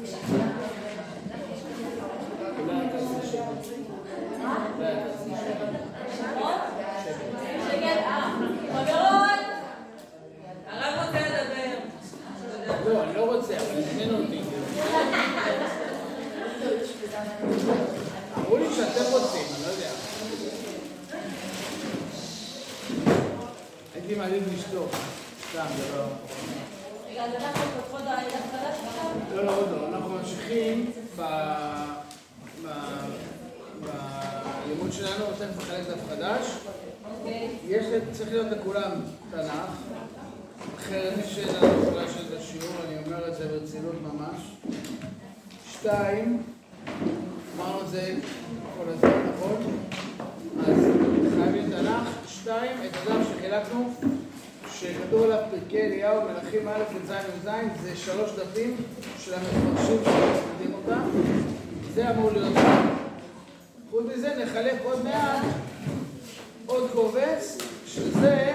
아, 감사합니다. שתיים, אמרנו זה כל הזמן, נכון? אז חייבים תנ"ך. שתיים, את הדף שחילקנו, שכתוב עליו פרקי אליהו, מלכים א' לז' וז', זה שלוש דפים של המפרשים שמלמדים אותם. זה אמור להיות. חוץ מזה נחלק עוד מעט עוד קובץ, שזה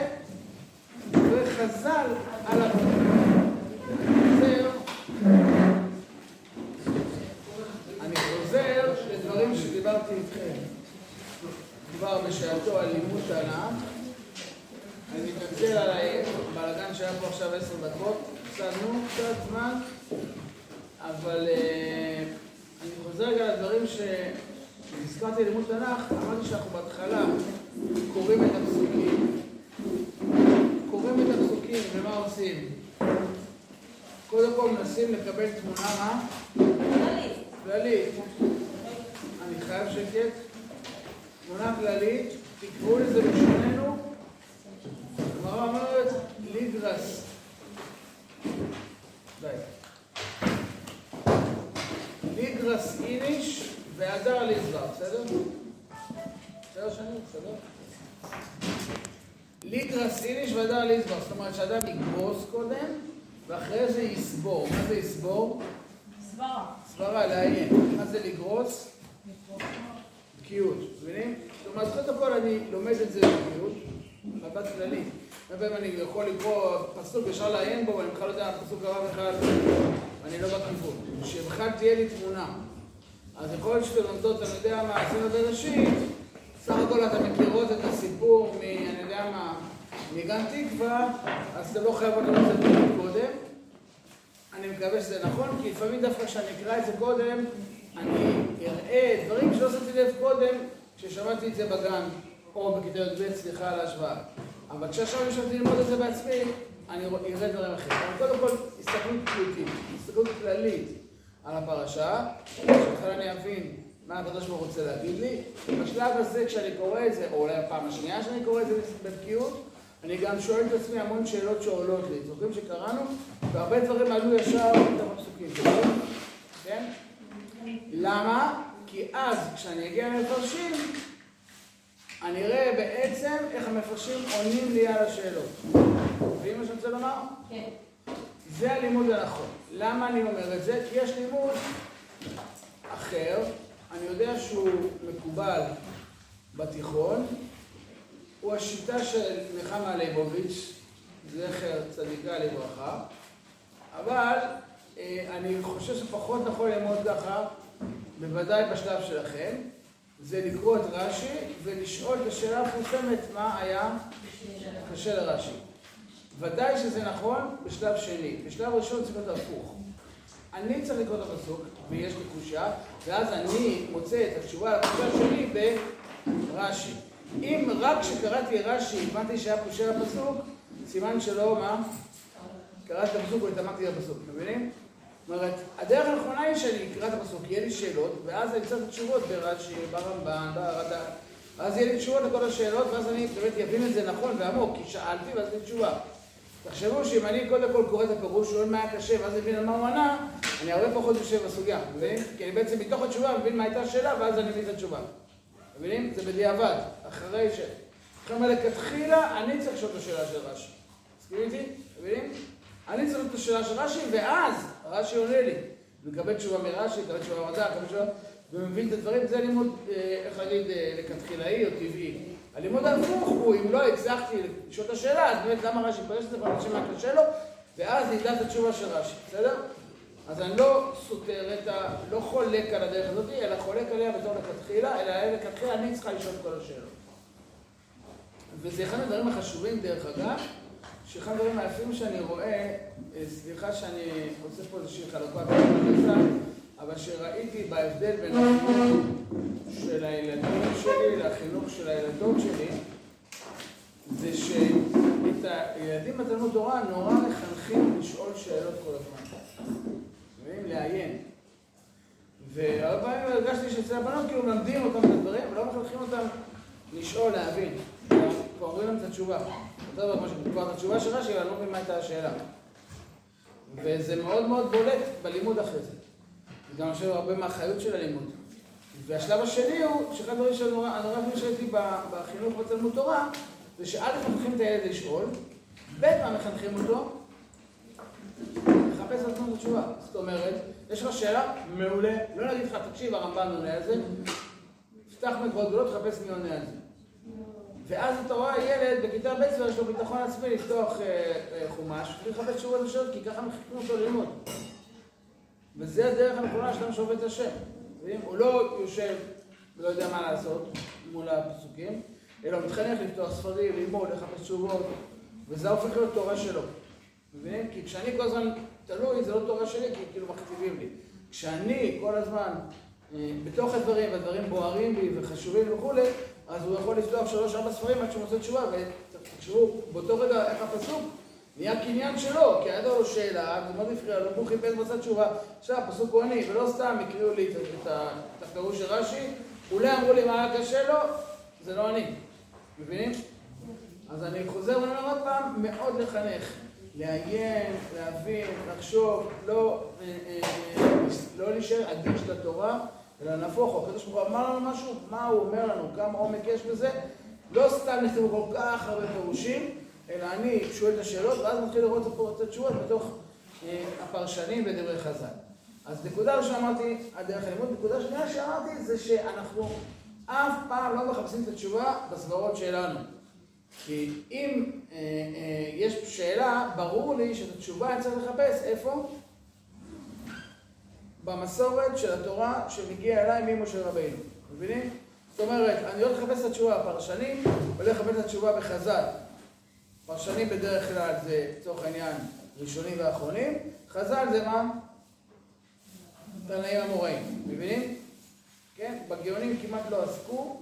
דברי חז"ל על הפרק. חוזר, אני חוזר לדברים שדיברתי איתכם כבר בשעתו על לימוד תנ"ך. אני מתנצל על הבלאגן שהיה פה עכשיו עשר דקות, הפסדנו קצת זמן, אבל אה, אני חוזר רגע לדברים שהזכרתי לימוד תנ"ך, אמרתי שאנחנו בהתחלה קוראים את הפסוקים, קוראים את הפסוקים ומה עושים? קודם כל מנסים לקבל תמונה מה? כללית. אני חייב שקט. תמונה כללית, תקראו לזה בשוננו, הגמרא אומרת ליגרס. די. ליגרס איניש והדר ליזבר, בסדר? בסדר שני? בסדר? ליגרס איניש והדר ליזבר, זאת אומרת שאדם יגרוס קודם ואחרי זה יסבור. מה זה יסבור? סברה. סברה, לעיין. מה זה לגרוס? בקיאות, מבינים? אומרת, קודם כל אני לומד את זה בקיאות, מבט כללי. הרבה פעמים אני יכול לקרוא פסוק, אפשר לעיין בו, ואני בכלל לא יודע פסוק הרב אחד, אני לא בכיוון. שבכלל תהיה לי תמונה. אז יכול להיות שאתם לומדות, אני יודע מה, עשינו בראשית, סך הכל אתם מכירות את הסיפור מ... אני יודע מה, מגן תקווה, אז אתם לא חייבות לראות את זה קודם. אני מקווה שזה נכון, כי לפעמים דווקא כשאני אקרא את זה קודם, אני אראה דברים שלא שמתי לב קודם, כששמעתי את זה בגן, או בכיתה י"ב, סליחה על ההשוואה. אבל כשעכשיו ישבתי ללמוד את זה בעצמי, אני אראה דברים אחרים. אבל קודם כל, הסתכלות פשוטית, הסתכלות כללית על הפרשה, שבכלל אני אבין מה הקדוש ברוך הוא רוצה להגיד לי. בשלב הזה, כשאני קורא את זה, או אולי הפעם השנייה שאני קורא את זה בבקיאות, אני גם שואל את עצמי המון שאלות שעולות לי. זוכרים שקראנו? והרבה דברים עלו ישר מתוך הפסוקים. כן? למה? כי אז, כשאני אגיע למפרשים, אני אראה בעצם איך המפרשים עונים לי על השאלות. מבינים מה שאני רוצה לומר? כן. זה הלימוד הנכון. למה אני אומר את זה? כי יש לימוד אחר, אני יודע שהוא מקובל בתיכון, הוא השיטה של נחמה ליבוביץ', זכר צדיקה לברכה, אבל אני חושב שפחות נכון ללמוד ככה, בוודאי בשלב שלכם, זה לקרוא את רש"י ולשאול את השאלה המפורסמת מה היה קשה לרש"י. ודאי שזה נכון בשלב שני. בשלב ראשון צריך להיות הפוך. אני צריך לקרוא את הפסוק, ויש לי קושייה, ואז אני מוצא את התשובה לקושייה שלי ברש"י. אם רק כשקראתי רש"י הבנתי שהיה קושייה לפסוק, סימן שלא, מה? קראתי את הפסוק והתעמקתי בפסוק, מבינים? אומרת, הדרך הנכונה היא שאני אקרא את הפסוק, יהיה לי שאלות, ואז אני צריך את התשובות ברש"י, ברמב"ן, ברדה, ואז יהיה לי תשובות לכל השאלות, ואז אני באמת אבין את זה נכון ועמוק, כי שאלתי ואז לי תשובה. תחשבו שאם אני קודם כל קורא את הפירוש, שואל מה היה קשה, ואז מבין על מה הוא ענה, אני הרבה פחות יושב בסוגיה, מבינים? כי אני בעצם מתוך התשובה מבין מה הייתה השאלה, ואז אני מבין את התשובה. מבינים? זה בדיעבד, אחרי ש... לכן מלכתחילה, אני צריך לשאול את השאלה של רש"י. מסכימים איתי? מבינים? אני צריך לשאול את השאלה של רש"י, ואז רש"י עונה לי. מקבל תשובה מרש"י, מקבל תשובה במדע, מקבל תשובה... ומבין את הדברים, זה לימוד, אה, איך להגיד, אה, לכתחילאי או טבעי. הלימוד ההפוך הוא, אם לא הצלחתי לשאול את השאלה, אז באמת למה רש"י פרש את זה, ואנשים מה קשה לו, ואז נדע את התשובה של רש"י, בסדר? אז אני לא סותר את ה... לא חולק על הדרך הזאת, אלא חולק עליה בתור לכתחילה, אלא לכתחילה אני צריכה לשאול את כל השאלות. וזה אחד הדברים החשובים, דרך אגב, שאחד הדברים היפים שאני רואה, אה, סליחה שאני עושה פה איזושהי חלוקה אבל שראיתי בהבדל בין החינוך של הילדים שלי לחינוך של הילדות שלי, זה שאת הילדים בתלמוד תורה נורא מחנכים לשאול שאלות כל הזמן. מבינים? לעיין. והרבה פעמים הרגשתי שאצל הבנות כאילו מלמדים אותם את הדברים, ולא מחנכים אותם לשאול, להבין. כבר אומרים להם את התשובה. יותר כמו שכבר את התשובה של רש"י, אני לא מבין מה הייתה השאלה. וזה מאוד מאוד בולט בלימוד אחרי זה. זה גם עכשיו הרבה מהחיות של הלימוד. והשלב השני הוא, שאחד הדברים שנורא שראיתי בחינוך בתלמוד תורה, זה שא' מחנכים את הילד לשאול, ב' מה מחנכים אותו? לחפש לעצמו את התשובה. זאת אומרת, יש לך שאלה? מעולה. לא נגיד לך, תקשיב, הרמב"ן עונה על זה, פתח מקוואות גדולות, תחפש מי עונה על זה. ואז אתה רואה ילד בכיתה ב' ויש לו ביטחון עצמי לפתוח אה, אה, חומש ולחפש תשובות לשאלות, כי ככה מחכים אותו ללמוד. וזה הדרך הנכונה שלנו שעובד את השם. הוא לא יושב ולא יודע מה לעשות מול הפסוקים, אלא מתחנך לפתוח ספרים, ללמוד, לחפש תשובות, וזה הופך להיות תורה שלו. מבינים? כי כשאני כל הזמן תלוי, זה לא תורה שלי, כי כאילו מכתיבים לי. כשאני כל הזמן אה, בתוך הדברים, והדברים בוערים לי וחשובים וכולי, אז הוא יכול לפתוח שלוש-ארבע ספרים עד שהוא מוצא תשובה, ותחשבו, באותו רגע איך הפסוק נהיה קניין שלו, כי הייתה לו שאלה, ומאוד הפריע לו, הוא חיפש מצא תשובה. עכשיו, הפסוק הוא אני, ולא סתם הקריאו לי את הפירוש של רש"י, אולי אמרו לי מה היה קשה לו, זה לא אני. מבינים? אז אני חוזר ואומר עוד פעם, מאוד לחנך. לעיין, להבין, לחשוב, לא, אה, אה, אה, לא להישאר אדיש לתורה, אלא נהפוך הוא. הקדוש ברוך הוא אמר לנו משהו, מה הוא אומר לנו, כמה עומק יש בזה. לא סתם נכתבו כל כך הרבה פירושים, אלא אני שואל את השאלות, ואז מתחיל לראות את התשובות בתוך הפרשנים ודברי חז"ל. אז נקודה ראשונה אמרתי, הדרך הלימוד, נקודה שנייה שאמרתי זה שאנחנו אף פעם לא מחפשים את התשובה בסברות שלנו. כי אם אה, אה, יש שאלה, ברור לי שאת התשובה אני צריך לחפש איפה? במסורת של התורה שמגיע אליי ממשה רבינו. מבינים? זאת אומרת, אני הולך לחפש את התשובה בפרשנים, הולך לחפש את התשובה בחז"ל. פרשנים בדרך כלל זה, לצורך העניין, ראשונים ואחרונים. חז"ל זה מה? תנאים המוראים. מבינים? כן? בגאונים כמעט לא עסקו,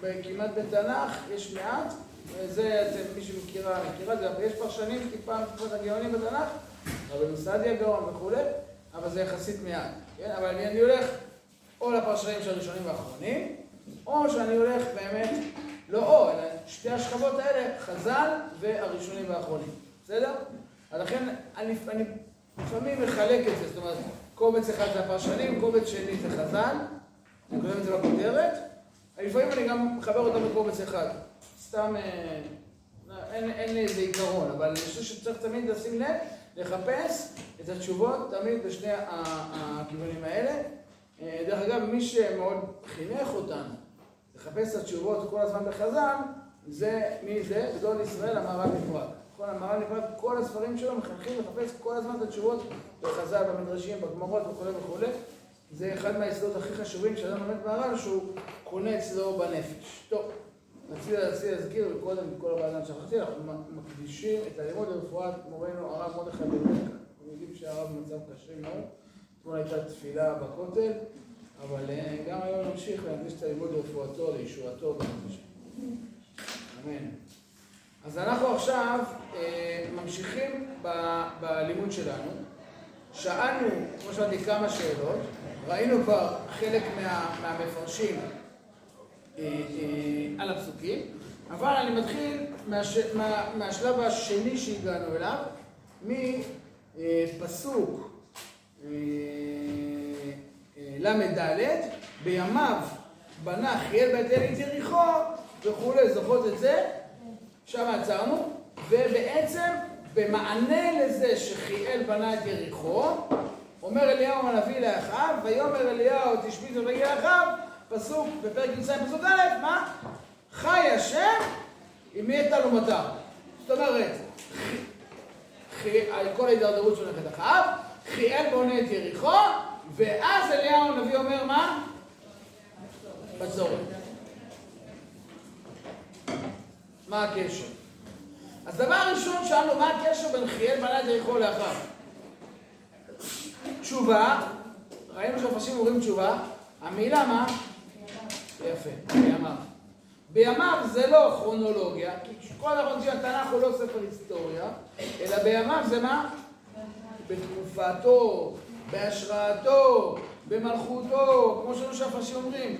כמעט בתנ"ך יש מעט, וזה, מי שמכירה, מכירה זה, יש פרשנים טיפה מצוות הגאונים בתנ"ך, אבל סעדיה גאון וכולי, אבל זה יחסית מעט, כן? אבל אני, הולך או לפרשנים של הראשונים והאחרונים, או שאני הולך באמת, לא או, אלא שתי השכבות האלה, חז"ל והראשונים והאחרונים, בסדר? אז לכן אני, אני לפעמים מחלק את זה, זאת אומרת, קובץ אחד זה הפרשנים, קובץ שני זה חז"ל, אני כותב את זה בכותרת, לפעמים אני גם מחבר אותם בקובץ אחד. סתם, אה, אין, אין לי איזה עיקרון, אבל אני חושב שצריך תמיד לשים לב, לחפש את התשובות תמיד בשני הכיוונים האלה. אה, דרך אגב, מי שמאוד חינך אותנו לחפש את התשובות כל הזמן בחז"ל, זה, מי זה? גדול ישראל, המהר"ל נפרד. כל המהר"ל נפרד, כל הספרים שלו מחנכים לחפש כל הזמן את התשובות בחז"ל, במדרשים, בגמרות וכו' וכו'. זה אחד מהיסודות הכי חשובים שאדם לומד מהר"ל, שהוא קונה אצלו בנפש. טוב. רציתי להזכיר קודם כל הוועדה שכחתי, אנחנו מקדישים את הלימוד לרפואת מורנו הרב מרדכי בן אנחנו יודעים שהרב במצב קשה מאוד. אתמול הייתה תפילה בכותל, אבל אה, גם היום נמשיך להקדיש את הלימוד לרפואתו, לישועתו בנפש. אמן. אז אנחנו עכשיו אה, ממשיכים בלימוד שלנו. שאלנו, כמו שאמרתי, כמה שאלות. ראינו כבר חלק מה, מהמפרשים על הפסוקים, אבל אני מתחיל מהש... מה... מהשלב השני שהגענו אליו, מפסוק אה, ל"ד, בימיו בנה חיאל בית אל את יריחו וכולי, זוכרות את זה? שם עצרנו, ובעצם במענה לזה שחיאל בנה את יריחו, אומר אליהו הנביא לאחיו, ויאמר אליהו תשבי ותגיע לאחיו פסוק, בפרק י"ז פסוק א', מה? חי השם אם מי לו מטר. זאת אומרת, כל ההידרדרות של נכד אחאב, חיאל בונה את יריחו, ואז אליהו הנביא אומר מה? בצורת. מה הקשר? אז דבר ראשון שאלנו, מה הקשר בין חיאל בנה את יריחו לאחר? תשובה, ראינו שהמפרשים אומרים תשובה, המילה מה? יפה, בימיו. בימיו זה לא כרונולוגיה, כי כל אנחנו התנ"ך הוא לא ספר היסטוריה, אלא בימיו זה מה? בתקופתו, בהשראתו, במלכותו, כמו שאנו שהמפרשים אומרים,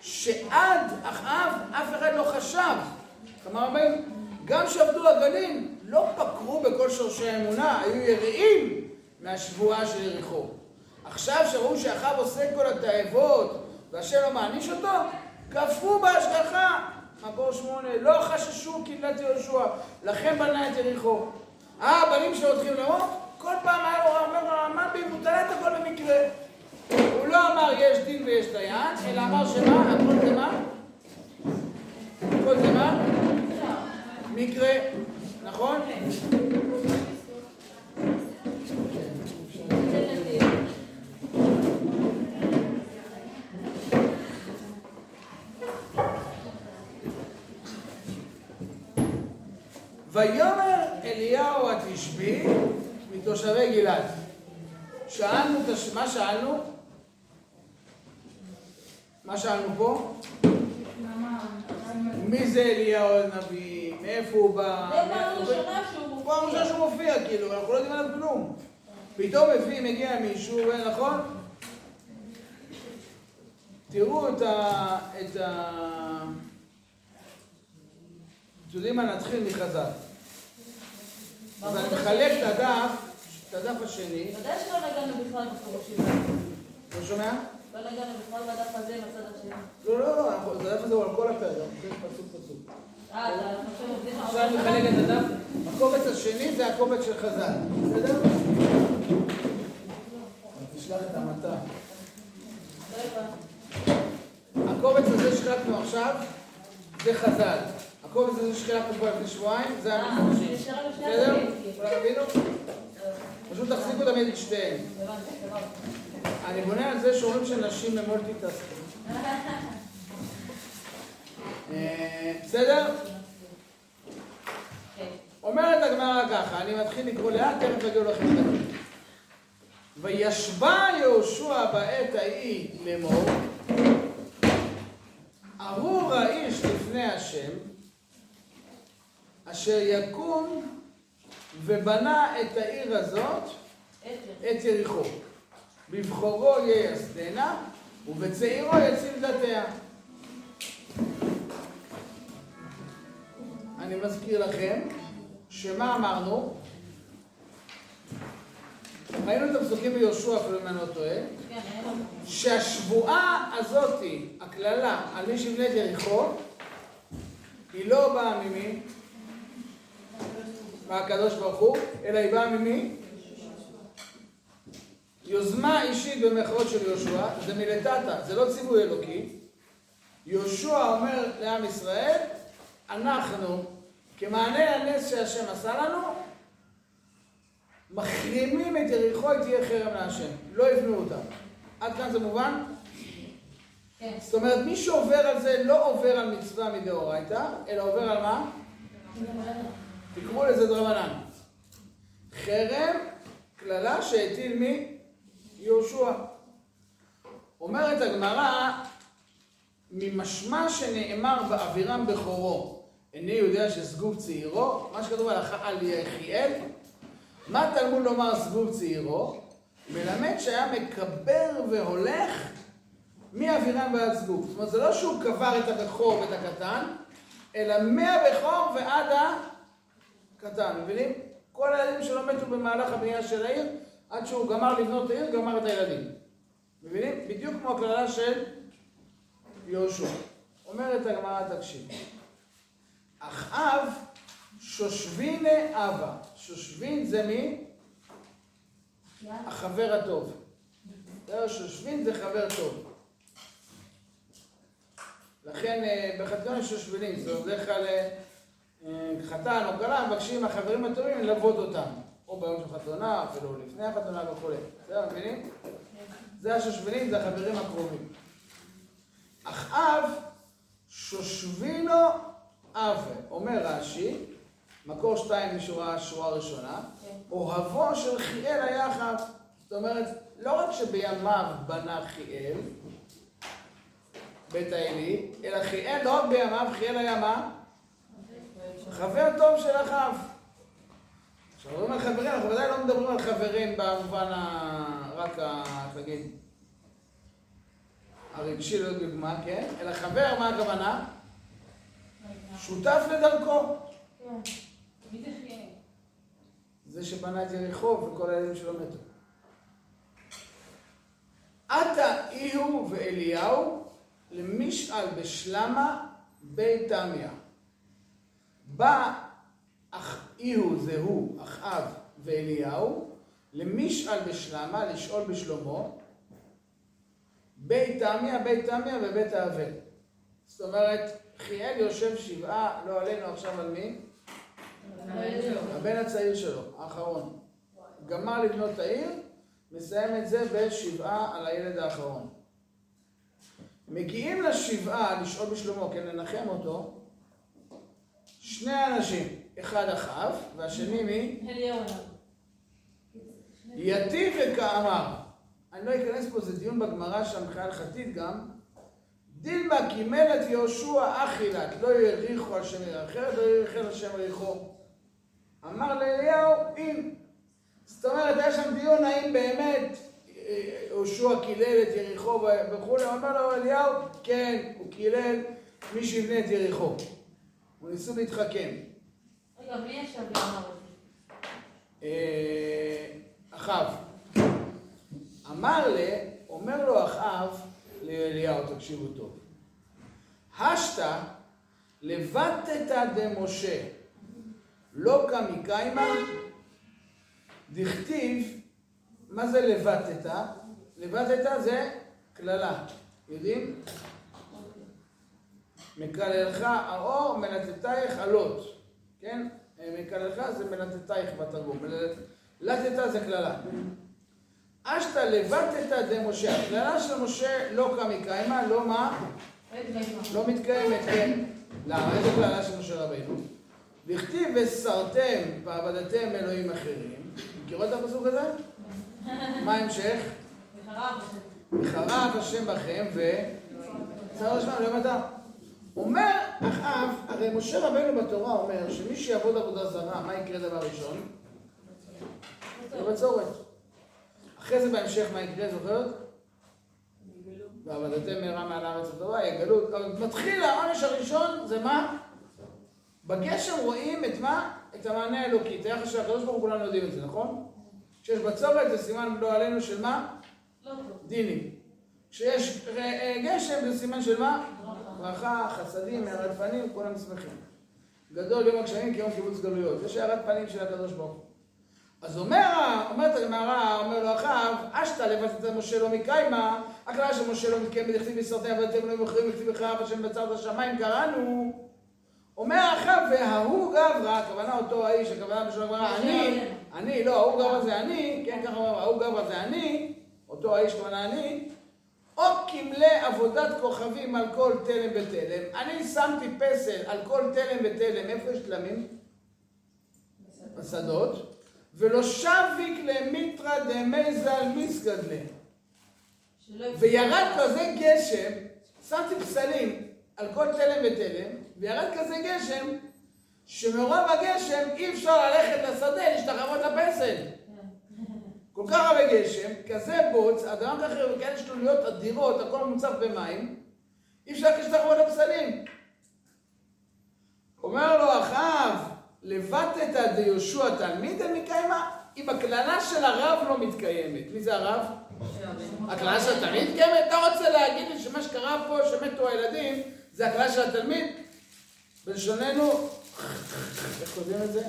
שעד אחאב אף אחד לא חשב. כלומר, אומרים, גם שעבדו הגלים, לא פקרו בכל שורשי האמונה, היו יראים מהשבועה של יריחו. עכשיו שראו שאחאב עושה כל התאבות, והשם לא מעניש אותו, כפרו בהשגחה. מקור שמונה, לא חששו קהילת יהושע, לכן בנה את יריחו. אה, הבנים שלו הולכים למות? כל פעם היה לו אומר הרמב"ם, הוא תלה את הכל במקרה. הוא לא אמר יש דין ויש דיין, אלא אמר שמה? הכל זה מה? הכל זה מה? מקרה, נכון? ויאמר אליהו התשבי מתושבי גלעד. שאלנו, מה שאלנו? מה שאלנו פה? מי זה אליהו הנביא? מאיפה הוא בא? זה פעם ראשונה שהוא מופיע. פעם ראשונה שהוא מופיע, כאילו, אנחנו לא יודעים עליו כלום. פתאום לפי מגיע מישהו, נכון? תראו את ה... את ה... אתם יודעים מה? נתחיל מחז"ל. אז אני מחלק את הדף, את הדף השני. אתה יודע שלא נגענו בכלל בפירושים. לא שומע? לא נגענו בכלל בדף הזה עם הצד השני. לא, לא, לא, הדף הזה הוא על כל הפרק, פסוק פסוק. אה, עכשיו אני מחלק את הדף, הקובץ השני זה הקובץ של חז"ל, בסדר? תשלח את המטה. לא. הקובץ הזה שחילקנו עכשיו זה חז"ל. הקובץ הזה שחילקנו כבר לפני שבועיים זה אה. שנשאר לנו שני בסדר? פשוט תחזיקו תמיד את שתיהן. אני בונה על זה שאומרים שנשים הם multitasking. אה, בסדר? אומרת הגמרא ככה, אני מתחיל לקרוא לאט, תכף יגיעו לכם את הדברים. וישבע יהושע בעת ההיא לאמור, ארור האיש לפני השם, אשר יקום ובנה את העיר הזאת. את יריחו. בבכורו ייסדנה, ובצעירו יציל דתיה. אני מזכיר לכם, שמה אמרנו? ראינו את הפסוקים ביהושע, אפילו אם אני לא טועה. שהשבועה הזאתי, הקללה, על מי שיבנה את יריחו, היא לא באה ממי? מהקדוש ברוך הוא, אלא היא באה ממי? יוזמה אישית במרכאות של יהושע, זה מלטטה, זה לא ציווי אלוקי. יהושע אומר לעם ישראל, אנחנו, כמענה לנס שהשם עשה לנו, מחרימים את יריחו, היא תהיה חרם להשם. לא יבנו אותה. עד כאן זה מובן? כן. זאת אומרת, מי שעובר על זה לא עובר על מצווה מדאורייתא, אלא עובר על מה? תקראו לזה דרבנן. חרם, קללה שהטיל מי? יהושע. אומרת הגמרא, ממשמע שנאמר באבירם בכורו, איני יודע שסגוב צעירו, מה שכתוב על, יחיאל, מה תלמוד לומר סגוב צעירו? מלמד שהיה מקבר והולך מאבירם ועד סגוב. זאת אומרת, זה לא שהוא קבר את הבכור ואת הקטן, אלא מהבכור ועד הקטן, מבינים? כל הילדים שלו מתו במהלך הבנייה של העיר, עד שהוא גמר לבנות את העיר, גמר את הילדים. מבינים? בדיוק כמו הקללה של יהושע. אומרת הגמרא, תקשיב. אחאב שושביני אבא. שושבין זה מי? החבר הטוב. זהו, שושבין זה חבר טוב. לכן אה, בחתונה יש שושבינים, אומרת, בדרך כלל חתן או כלה מבקשים מהחברים הטובים ללוות אותם. או ביום של חתונה, אפילו לפני החתונה וכולי. בסדר, מבינים? זה השושבינים, זה החברים הקרובים. אחאב שושבינו אבה, אומר רש"י, מקור שתיים משורה שורה ראשונה, אוהבו של חיאל היה אחאב. זאת אומרת, לא רק שבימיו בנה חיאל, בית האלי, אלא חיאל, לא רק בימיו, חיאל היה מה? חבר טוב של אחאב. כשמדברים על חברים, אנחנו ודאי לא מדברים על חברים במובן ה... רק ה... להגיד? הרגשי לא דוגמה, כן? אלא חבר, מה הכוונה? שותף לדרכו. זה שבנה את יריחו וכל הילדים שלו מתו. עתה איהו ואליהו למשעל בשלמה בית תמיה. בא אח איהו זה הוא, אחאב ואליהו, למשעל בשלמה, לשאול בשלמה, בית תמיה, בית תמיה ובית האבל. זאת אומרת, חיאל יושב שבעה, לא עלינו עכשיו על מי? הבן הצעיר שלו, האחרון. גמר לבנות את העיר, מסיים את זה בשבעה על הילד האחרון. מגיעים לשבעה לשאול בשלמה, כן, לנחם אותו, שני אנשים, אחד אחאב, והשני מי? אליהו. יתיב וכאמר. אני לא אכנס פה, זה דיון בגמרא שם מבחינה הלכתית גם. דילמה קימל את יהושע אחילת, לא יריחו השם אחרת, לא יריחל השם יריחו. אמר לאליהו, אם. זאת אומרת, היה שם דיון האם באמת אה, יהושע קילל את יריחו וכולי, אמר לו אליהו, כן, הוא קילל מי שיבנה את יריחו. הוא ניסו להתחכם. רגע, מי ישב? אה, אחאב. אמר ל... אומר לו אחאב לאליהו, תקשיבו טוב. השתא לבטת דמשה לא קמיקיימה דכתיב, מה זה לבטת? לבטת זה קללה, יודעים? מקללך האור, מלטטייך עלות, כן? מקללך זה מלטטייך בתרגום, מלטטה זה קללה. אשתא לבטת דמשה, הקללה של משה לא קמיקיימה, לא מה? לא מתקיימת, כן. למה? איזה קללה של משה רבינו? דכתיב וסרתם ועבדתם אלוהים אחרים. מכירות את הפסוק הזה? מה ההמשך? וחרב. וחרב השם בכם ו... צר השם לא ידע. אומר אחאב, הרי משה רבנו בתורה אומר שמי שיעבוד עבודה זרה, מה יקרה דבר ראשון? בצורת. אחרי זה בהמשך מה יקרה, זוכרת? ועבדתם מהרה מעל הארץ הטובה, יגלו, אבל מתחיל העונש הראשון זה מה? בגשם רואים את מה? את המענה האלוקי. תאר לך שהקדוש ברוך הוא כולנו יודעים את זה, נכון? כשיש בצורת זה סימן לא עלינו של מה? לא. דינים. כשיש אה, גשם זה סימן של מה? ברכה, חסדים, הארת פנים, כולם שמחים. גדול יום הגשמים כיום קיבוץ גלויות. יש הארת פנים של הקדוש ברוך הוא. אז אומר, אומרת הגמרא, אומר לו אחאב, אשתא לבטת את משה לא מקיימה, הקללה של משה לא מתקיים בדכתיב בסרטי עבדתם לא מוכרים לכתיב בחרב השם בצד השמיים קראנו. אומר אחאב, וההוא גברא, הכוונה אותו האיש, הכוונה בשביל הגמרא, אני, אני, לא, ההוא גברא זה אני, כן, ככה אומר, ההוא גברא זה אני, אותו האיש כוונה אני, או כמלי עבודת כוכבים על כל תלם ותלם, אני שמתי פסל על כל תלם ותלם, איפה יש תלמים? בשדות. ולא שביק למיטרא דמזל מסגדלה. וירד כזה גשם, שמתי פסלים על כל תלם ותלם, וירד כזה גשם, שמרוב הגשם אי אפשר ללכת לשדה להשתחוות לפסל. כל כך הרבה גשם, כזה בוץ, אדם ככה, כאלה שלוליות אדירות, הכל מוצף במים, אי אפשר להשתחוות לפסלים. אומר לו אחאב, לבטת דיהושע תלמיד מקיימה, אם הקללה של הרב לא מתקיימת. מי זה הרב? הקללה של התלמיד מתקיימת? אתה רוצה להגיד לי שמה שקרה פה, שמתו הילדים, זה הקללה של התלמיד? בלשוננו, איך קוראים את זה?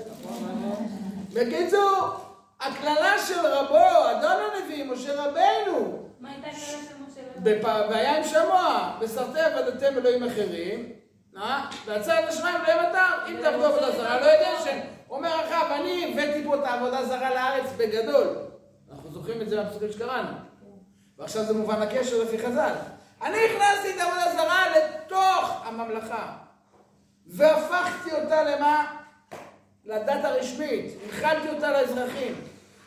בקיצור, הקללה של רבו, אדון הנביא, משה רבנו, מה הייתה הקללה של משה רבנו? והיה עם שמוע, בסרטי עבדתם אלוהים אחרים, אה? והצד השמיים לא ימתם, אם תעבדו עבודה זרה, לא יודע שם. אומר אחאב, אני הבאתי פה את העבודה זרה לארץ בגדול. אנחנו זוכרים את זה מהפסוקים שקראנו. ועכשיו זה מובן הקשר לפי חז"ל. אני הכנסתי את העבודה זרה לתוך הממלכה. והפכתי אותה למה? לדת הרשמית. הנחלתי אותה לאזרחים.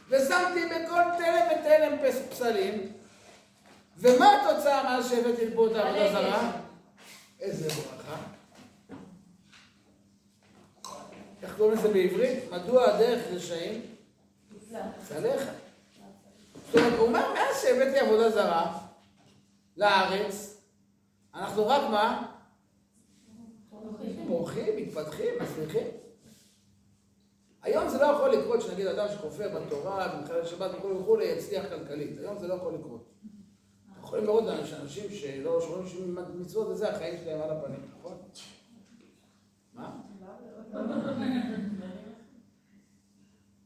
ושמתי בכל תלם ותלם פסלים. ומה התוצאה מאז שהבאתי לפה את העבודה זרה? איזה ברכה. איך קוראים לזה בעברית? מדוע הדרך רשעים? צלחה. זאת אומרת, הוא אומר, מאז שהבאתי עבודה זרה לארץ, אנחנו רק מה? פורחים, מתפתחים, מצליחים. היום זה לא יכול לקרות שנגיד אדם שכופר בתורה ומחלל שבת וכולי וכולי יצליח כלכלית. היום זה לא יכול לקרות. יכולים לראות אנשים שלא שומרים שום מצוות וזה, החיים שלהם על הפנים, נכון? מה?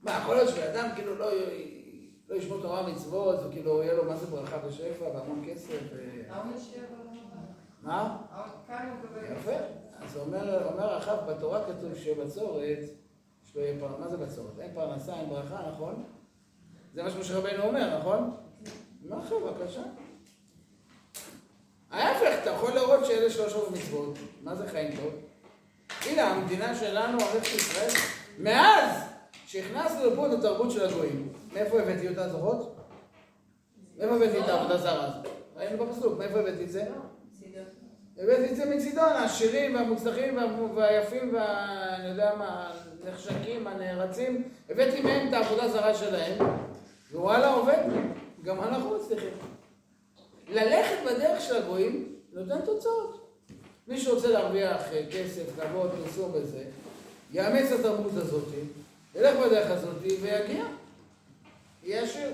מה, יכול להיות שבן כאילו לא, לא ישמור תורה ומצוות, וכאילו יהיה לו מה זה ברכה ושפע והמון כסף. מה? יפה. אז אומר, אחאב, בתורה כתוב שבצורת, מה זה בצורת? אין פרנסה, אין ברכה, נכון? זה מה שמשה רבנו אומר, נכון? מה אחר, בבקשה. ההפך, אתה יכול לראות שאלה שלוש רוב מצוות. מה זה חיים טוב? הנה, המדינה שלנו, ערכת ישראל, מאז שהכנסנו לפה את התרבות של הגויים, מאיפה הבאתי אותה זוכרות? מאיפה הבאתי את העבודה זרה הזאת? ראינו בפסוק, מאיפה הבאתי את זה? את זה מצידון, העשירים והמוצלחים והיפים ואני יודע מה, הנחשקים, הנערצים, הבאתי מהם את העבודה זרה שלהם, ווואלה עובד, גם אנחנו מצליחים. ללכת בדרך של הגויים נותן תוצאות. מי שרוצה להרוויח אה, כסף, כבוד, פרסום וזה, יאמץ את התרבות הזאת, ילך בדרך הזאת ויגיע. יהיה עשיר.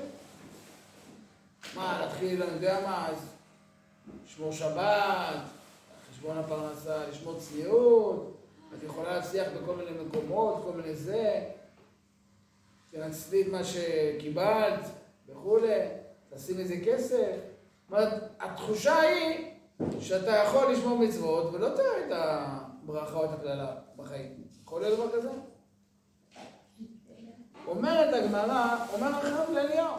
מה, להתחיל, אני יודע מה, אז לשמור שבת, חשבון הפרנסה, לשמור צניעות, את יכולה להצליח בכל מיני מקומות, כל מיני זה, תנצלי את מה שקיבלת וכולי, תשים איזה כסף. זאת אומרת, התחושה היא שאתה יכול לשמור מצוות ולא תראה את הברכה או את הקללה בחיים. יכול להיות דבר כזה? אומרת הגמרא, אומר אחריו לאליהו.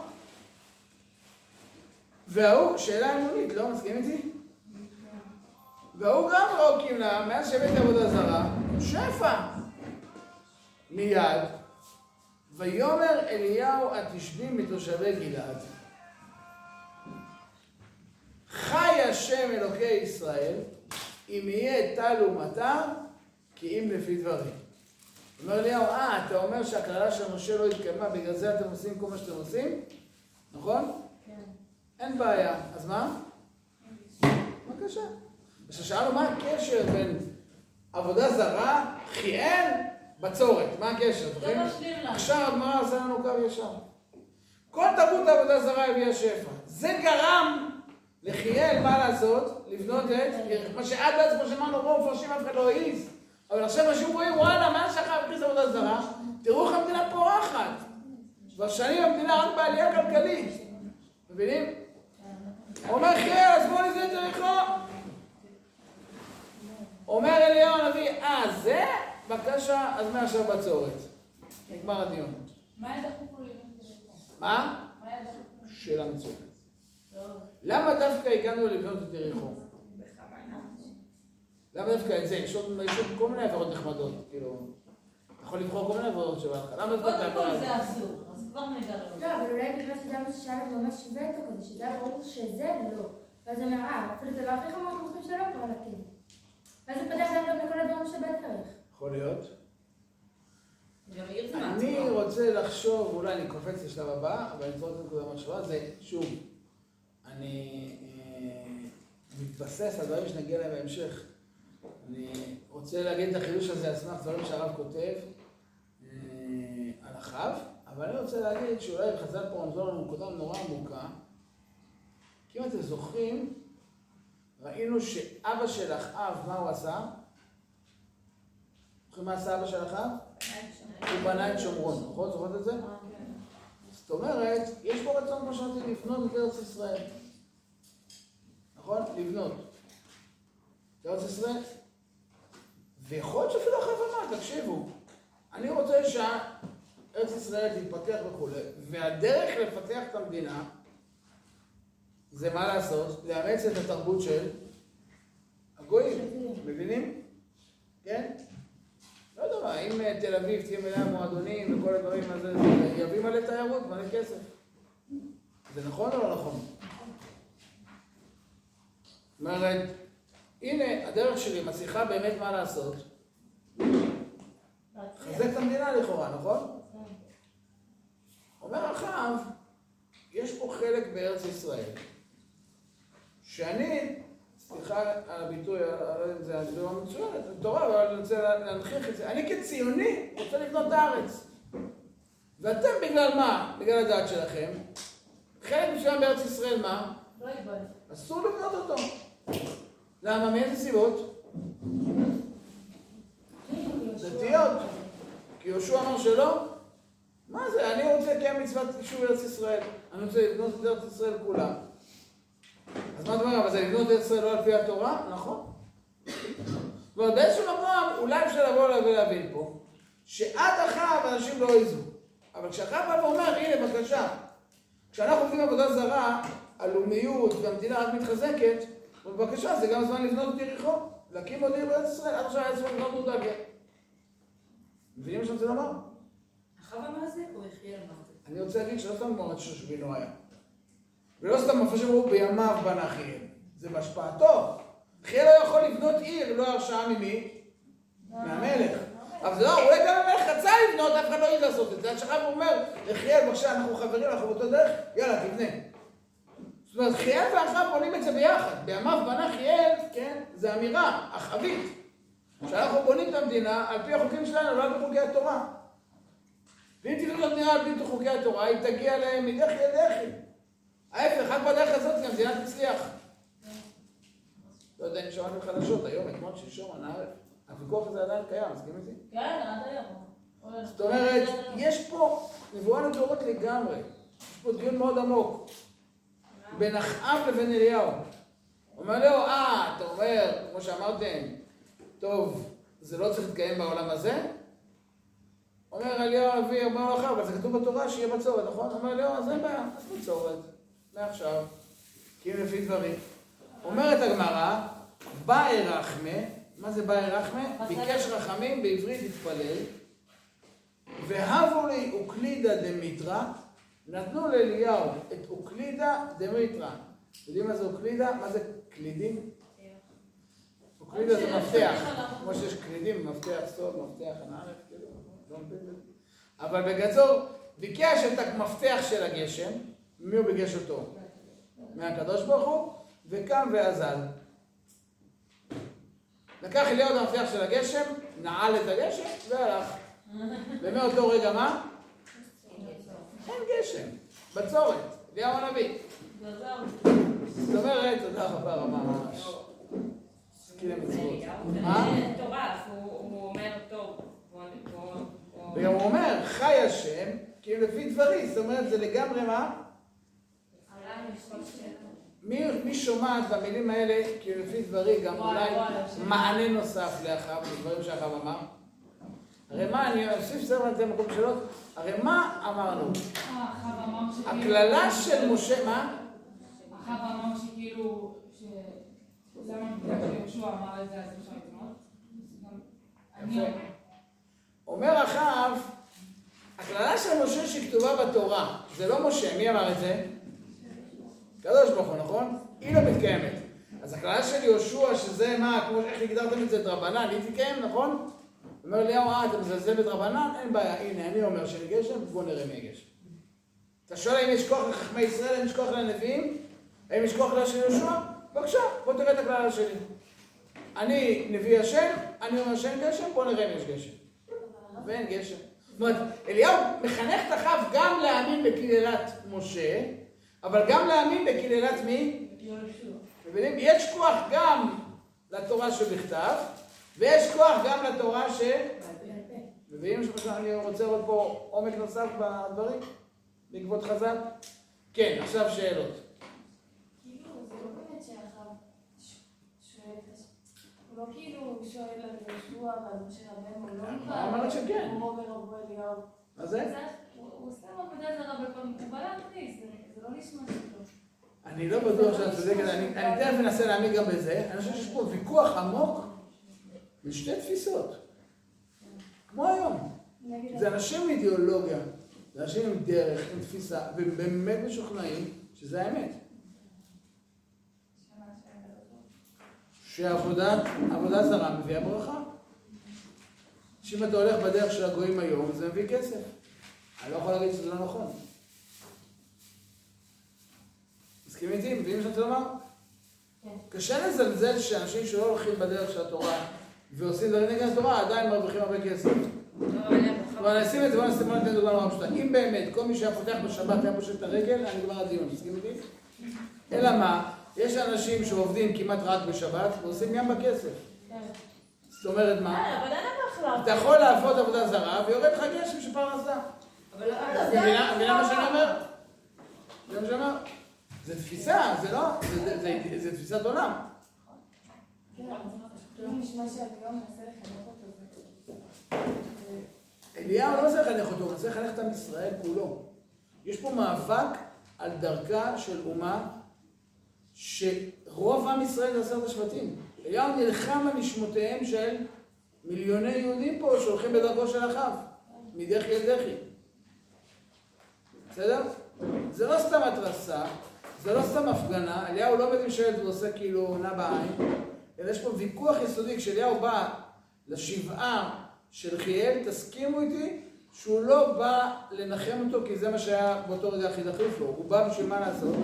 וההוא, שאלה אמונית, לא מסכים איתי? והוא גם רוקים לה, מאז שהבאתי עבודה זרה, שפע. מיד, ויאמר אליהו התשבי מתושבי גלעד. חי השם אלוקי ישראל, אם יהיה טל ומטר, כי אם לפי דברים. אומר אליהו, אה, אתה אומר שהקללה של משה לא התקיימה, בגלל זה אתם עושים כל מה שאתם עושים? נכון? כן. אין בעיה. אז מה? בבקשה. עכשיו שאלנו מה הקשר בין עבודה זרה, חיאל, בצורת. מה הקשר? זה משלים לנו. עכשיו הגמרא עושה לנו קו ישר. כל תרבות העבודה זרה הביאה שפע. זה גרם לחיאל, מה לעשות? לבנות את, מה שעד אז, כמו שאמרנו, רוב מפרשים אף אחד לא העיז. אבל עכשיו אנשים רואים, וואלה, מה שחר הכניס עבודה זרה? תראו איך המדינה פורחת. כבר שנים המדינה רק בעלייה כלכלית. מבינים? אומר חיאל, אז בואו נזדהה את יריחו. אומר אליהו הנביא, אה, זה? בבקשה, אז מעכשיו בצורת. נגמר הדיון. מה היה דחוף מה? שאלה מצוינת. למה דווקא הגענו לבנות את יריחו? למה דווקא את זה? יש עוד כל מיני עבירות נחמדות, כאילו... יכול לבחור כל מיני עבירות שבא לך. למה דווקא את העבירה הזאת? זה אסור, אז כבר נגרר. לא, אבל אולי בגלל שזה מה ששאלת ממש שווה את הכל, שזה היה ברור שזה לא. ואז הוא אומר, אה, אפילו זה לא הכי חמור, אנחנו חושבים שלא, אבל כן. ואז זה פתח להם גם לכל הדברים שבדרך. יכול להיות. אני רוצה לחשוב, אולי אני קופץ לשלב הבא, אבל אני רוצה נקודה מחשבה, זה שוב, אני אה, מתבסס על דברים שנגיע אליהם בהמשך. אני רוצה להגיד את החידוש הזה על סמך דברים שהרב כותב אה, על אחאב, אבל אני רוצה להגיד שאולי חז"ל פה רמזור לנו נקודה נורא עמוקה, כי אם אתם זוכרים, ראינו שאבא של אחאב, מה הוא עשה? זוכרים מה עשה אבא של אחאב? הוא בנה את שומרון, נכון? זוכרות את זה? זאת אומרת, יש פה רצון, כמו שאמרתי, לפנות את ארץ ישראל. נכון? לבנות. ארץ ישראל. ויכול להיות שאפילו אחרי אמר, תקשיבו, אני רוצה שארץ ארץ ישראל תתפתח וכולי, והדרך לפתח את המדינה זה מה לעשות? לאמץ את התרבות של הגויים, מבינים? כן? לא יודע מה, אם אה, תל אביב תהיה מלאה מועדונים וכל הדברים הזה, זה יביא מלא תיירות, מלא כסף. זה נכון או לא נכון? זאת אומרת, הנה, הדרך שלי מצליחה באמת מה לעשות. חזק את המדינה לכאורה, נכון? אומר אחאב, יש פה חלק בארץ ישראל, שאני, סליחה על הביטוי, זה הביטוי המצוין, זה תורה, אבל אני רוצה להנכיח את זה. אני כציוני רוצה לבנות את הארץ. ואתם בגלל מה? בגלל הדת שלכם. חלק מסוים בארץ ישראל, מה? לא. אסור לבנות אותו. למה? מאיזה סיבות? דתיות. כי יהושע אמר שלא? מה זה? אני רוצה לקיים מצוות יישוב ארץ ישראל. אני רוצה לבנות את ארץ ישראל כולה. אז מה אתה אומר? אבל זה לבנות את ישראל לא על פי התורה? נכון. אומרת, באיזשהו מקום, אולי אפשר לבוא ולהבין פה, שעד אחריו אנשים לא העזו. אבל כשאחריו בא ואומר, הנה, בבקשה, כשאנחנו עובדים עבודה זרה, הלאומיות והמדינה רק מתחזקת, בבקשה, זה גם הזמן לבנות את יריחו, להקים עוד עיר בארץ ישראל, עד עכשיו היה זמן לבנות אותה, כן. מבינים מה שאני רוצה לומר? אחאב אמר זה או יחיאל אמר זה? אני רוצה להגיד שלא סתם מורת שושבינו היה. ולא סתם מפרשים אמרו בימיו בנה חיאל. זה בהשפעתו. חיאל לא יכול לבנות עיר, לא הרשאה ממי? מהמלך. אבל זה לא, אולי גם המלך רצה לבנות, אף אחד לא ידע לעשות את זה. עד שאחר אומר, לחיאל, בבקשה, אנחנו חברים, אנחנו באותו דרך, יאללה, תבנה. זאת אומרת, חיאל ואחאב בונים את זה ביחד. בימיו בנה חיאל, כן, זה אמירה, אחאבית. שאנחנו בונים את המדינה על פי החוקים שלנו, לא על פי חוקי התורה. ואם תבנו את המדינה על פי חוקי התורה, היא תגיע להם מדרך לדחי. ההפך, רק בדרך הזאת המדינה תצליח. לא יודע אם שמעתם חדשות היום, אתמול, שלשום, הנערף. הוויכוח הזה עדיין קיים, מסכים איתי? כן, עד היום. זאת אומרת, יש פה נבואה לדורות לגמרי. יש פה דיון מאוד עמוק. בין אחאב לבין אליהו. אומר לו, אה, אתה אומר, כמו שאמרתם, טוב, זה לא צריך להתקיים בעולם הזה? אומר אליהו הנביא, אומר לו אחר, אבל זה כתוב בתורה שיהיה בצורת, נכון? אומר אליהו, אז אין בעיה, אז בצורת, מעכשיו, כי לפי דברים. אומרת הגמרא, באי רחמה, מה זה באי רחמה? ביקש רחמים, בעברית התפלל, והבו לי אוקלידה דמיטרא, נתנו לאליהו את אוקלידה דמיטרא. יודעים מה זה אוקלידה? מה זה קלידים? אוקלידה זה מפתח, כמו שיש קלידים, מפתח סוד, מפתח הנערף, כאילו, לא. אבל בגדול, ביקש את המפתח של הגשם, מי הוא ביקש אותו? מהקדוש ברוך הוא, וקם ואזל. לקח אליהו את המפתח של הגשם, נעל את הגשם והלך. ומאותו רגע מה? אין גשם, בצורת, אליהו הנביא. זאת אומרת, תודה רבה רמה ממש. עסקי למצוות. מה? הוא אומר טוב. וגם הוא אומר, חי השם, אם לפי דברי, זאת אומרת, זה לגמרי מה? מי, מי שומעת במילים האלה, כי לפי דברי, גם וואי, אולי וואי. מענה נוסף לאחאב, לדברים שאחאב אמר. הרי מה, אני אוסיף סדר על זה במקום שאלות, הרי מה אמרנו? אה. הקללה של משה, מה? אחאב אמר שכאילו... למה אמר את זה אז אפשר. אומר אחאב, הקללה של משה שכתובה בתורה, זה לא משה, מי אמר את זה? קדוש ברוך הוא, נכון? היא לא מתקיימת. אז הקללה של יהושע, שזה מה, כמו איך הגדרתם את זה, דרבנן, היא תתקיים, נכון? אומר אליהו, אה, אתה מזלזל בדרבנן? אין בעיה, הנה, אני אומר שאין גשם, בוא נראה מי הגשם. אתה שואל האם יש כוח לחכמי ישראל, האם יש כוח לנביאים? האם יש כוח של יהושע? בבקשה, בוא תראה את הקללה שלי. אני נביא השם, אני אומר שאין גשם, בוא נראה אם יש גשם. ואין גשם. זאת אומרת, אליהו מחנך את אחאב גם להאמין בקללת משה, אבל גם להאמין בקללת מי? מבינים? יש כוח גם לתורה שבכתב, ויש כוח גם לתורה ש... מבינים שאני רוצה לראות פה עומק נוסף בדברים? בעקבות חז"ל? כן, עכשיו שאלות. כאילו, לא. הוא לא כאילו שואל על יהושע ועל משה רבנו, הוא לא אמרת שכן. כמו ברבו אליהו, מה זה? הוא הוא עושה עבודה זרה בכל מקום, הוא בא להכניס, לא. אני לא בטוח שאת צודקת, אני תכף מנסה להעמיק גם בזה. אני חושב שיש פה ויכוח עמוק בין שתי תפיסות. כמו היום. זה אנשים עם אידיאולוגיה, זה אנשים עם דרך, עם תפיסה, והם באמת משוכנעים שזה האמת. שעבודה עבודה זרה מביאה ברכה. שאם אתה הולך בדרך של הגויים היום, זה מביא כסף. אני לא יכול להגיד שזה לא נכון. מסכים איתי? מבינים מה רוצה לומר? כן. קשה לזלזל שאנשים שלא הולכים בדרך של התורה ועושים דברים נגד התורה, עדיין מרוויחים הרבה כסף. אבל אני אשים את זה, בוא נשים בוא ניתן דוגמה נורא פשוטה. אם באמת כל מי שהיה פותח בשבת היה פושט את הרגל, אני נגמר הדיון, מסכים איתי? אלא מה? יש אנשים שעובדים כמעט רק בשבת ועושים ים בכסף. כן. זאת אומרת מה? אה, אבל אתה יכול לעבוד עבודה זרה ויורד לך גשם של פרנסה. אבל לא- מבינה מה שאני אומר? מבינה מה שאני אומר? זה תפיסה, זה לא, זה- תפיסת עולם. אליהו לא רוצה לחנך אותו, הוא רוצה לחנך את עם ישראל כולו. יש פה מאבק על דרכה של אומה שרוב עם ישראל זה עשרת השבטים. אליהו נלחם על של מיליוני יהודים פה שהולכים בדרכו של אחאב, מדחי אל דחי. בסדר? זה לא סתם התרסה, זה לא סתם הפגנה, אליהו לא עומד עם שלט ועושה כאילו נע בעין, אלא יש פה ויכוח יסודי, כשאליהו בא לשבעה של חיאל, תסכימו איתי שהוא לא בא לנחם אותו כי זה מה שהיה באותו רגע הכי דחוף לו, הוא בא בשביל מה לעשות?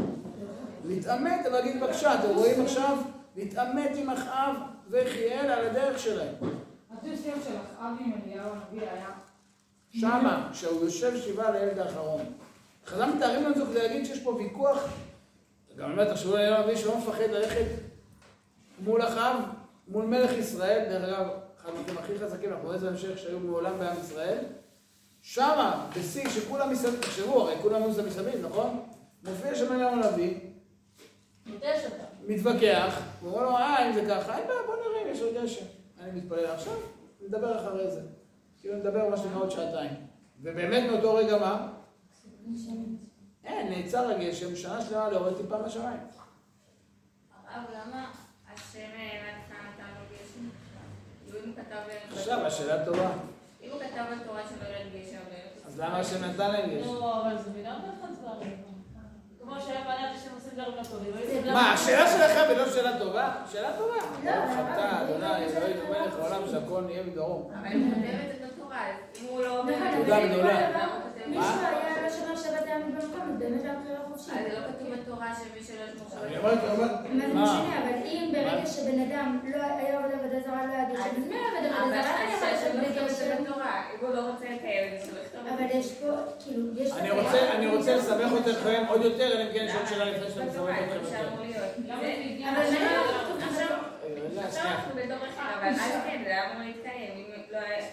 להתעמת ולהגיד בבקשה, אתם רואים עכשיו? להתעמת עם אחאב וחיאל על הדרך שלהם. שמה, כשהוא יושב שבעה לילד האחרון. חז"ל מתארים לנו את זה כדי להגיד שיש פה ויכוח, גם אומר, תחשבו על אליהו שלא מפחד ללכת מול אחאב, מול מלך ישראל, דרך אגב, אחד המקרים הכי חזקים, אנחנו רואים את זה בהמשך שהיו מעולם בעם ישראל. שמה, בשיא, שכולם מסביב, תחשבו, הרי כולם היו מסביב, נכון? מופיע שם אליהו הנביא. מתווכח, הוא אומר לו, אה, אם זה ככה, אין בעיה, בוא נראה אם יש עוד גשם. אני מתפלל עכשיו, נדבר אחרי זה. כאילו נדבר מה שנקרא עוד שעתיים. ובאמת מאותו רגע מה? אין, נעצר הגשם, שנה שלמה להורד טיפה מהשמיים. הרב, למה השם נתן נתן לו גשם? כאילו אם הוא כתב... עכשיו, השאלה טובה. אם הוא כתב בתורה שלא ירד גשם, לא אז למה השם נתן להם גשם? לא, אבל זה מילה דברים. עושים דברים לא טובים. עושים מה, השאלה שלך היא לא שאלה טובה? שאלה טובה. לא, ברוך אתה, אבל- אדוני, אלוהים ומלך העולם שהכל נהיה בדרום. אבל הוא כותב את זה בתורה, אז אם הוא לא אומר... תודה גדולה. כל דבר, מישהו היה לא שומר שבת היה במקום, אז באמת היה בחירה חופשית. אז זה לא כתוב בתורה שמי שלא ישמור שבת... מה זה? משנה, אבל אם ברגע שבן אדם לא היה עובד עבודה זרה, לא היה גשם, אז מי עובד אבל עבודה זרה? את זה בגשם. בתורה, אם הוא לא רוצה לקיים את זה, שלא יכתוב אבל. יש פה, כאילו, יש... אני פה- רוצה, אני רוצה לסבך אתכם עוד יותר, אלא אם כן יש עוד שאלה לפני שאני מסבך אתכם יותר. אבל? מה לא כתוב עכשיו, רגע, עכשיו שנייה. אנחנו בתור אחד, אבל אז כן, זה היה אמור להתקיים, אם לא היה...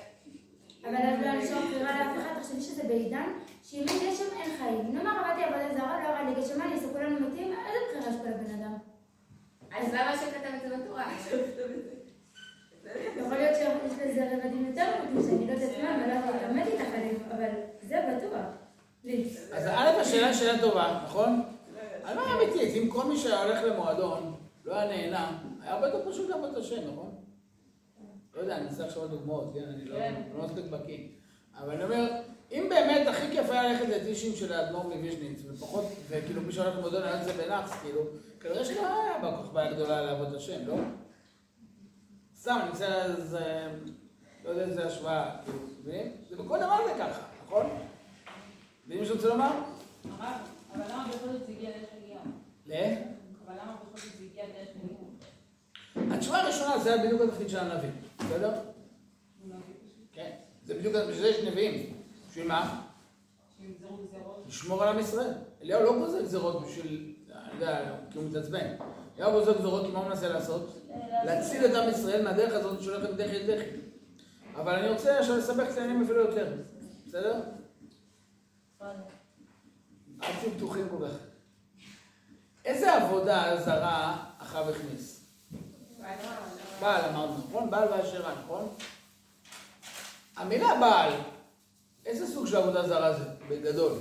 אבל אז לא נשאר בחירה לאף אחד, תחשבי שזה בעידן שאם אין גשם אין חיים. נאמר עבדתי עבודה זרה, לא ירד לי גשם, מה אני אעשה, כולנו מתים, איזה בחירה יש פה לבן אדם? אז למה שכתב את זה בתורה? יכול להיות שיש לזה רבדים יותר מוטים, שאני לא יודעת מה, ולא יודעת להתעמת איתך עליהם, אבל זה בטוח. אז א', השאלה היא שאלה טובה, נכון? אני אומר אמיתית, אם כל מי שהיה הולך למועדון לא היה נהנה, היה הרבה יותר פשוט לעבוד את השם, נכון? לא יודע, אני מנסה עכשיו על דוגמאות, כן? אני לא כן. לא מספיק בקיא. אבל אני אומר, אם באמת הכי כיף היה ללכת לטישים של האדמו"ר מוויז'ניץ, ופחות, וכאילו מי שהולך למועדון היה את זה בנאחס, כאילו, כנראה שלא היה בה כל כך בעיה גדולה לעבוד השם, לא? סתם, אני מנסה איזה, לא יודע איזה השוואה, כאילו, מבינים? זה בכל דבר זה ככה, נכון? מבינים מה שאני רוצה לומר? אבל למה בכל זאת זה הגיע דרך אליהו? ל? אבל למה בכל זאת זה הגיע דרך אליהו? התשובה הראשונה זה היה בדיוק התפקיד של הנביא, בסדר? כן, זה בדיוק, בשביל זה יש נביאים. בשביל מה? לשמור על עם ישראל. אליהו לא גוזר גזרות בשביל, אני יודע, כי הוא מתעצבן. אליהו גוזר גזרות, כי מה הוא מנסה לעשות? להציל את עם ישראל מהדרך הזאת שהולכת דחי. אבל אני רוצה עכשיו לסבך את העניינים אפילו יותר, בסדר? אל תהיו פתוחים כל כך. איזה עבודה זרה אחאב הכניס? בעל אמרנו, נכון? בעל ואשרה, נכון? המילה בעל איזה סוג של עבודה זרה זה, בגדול?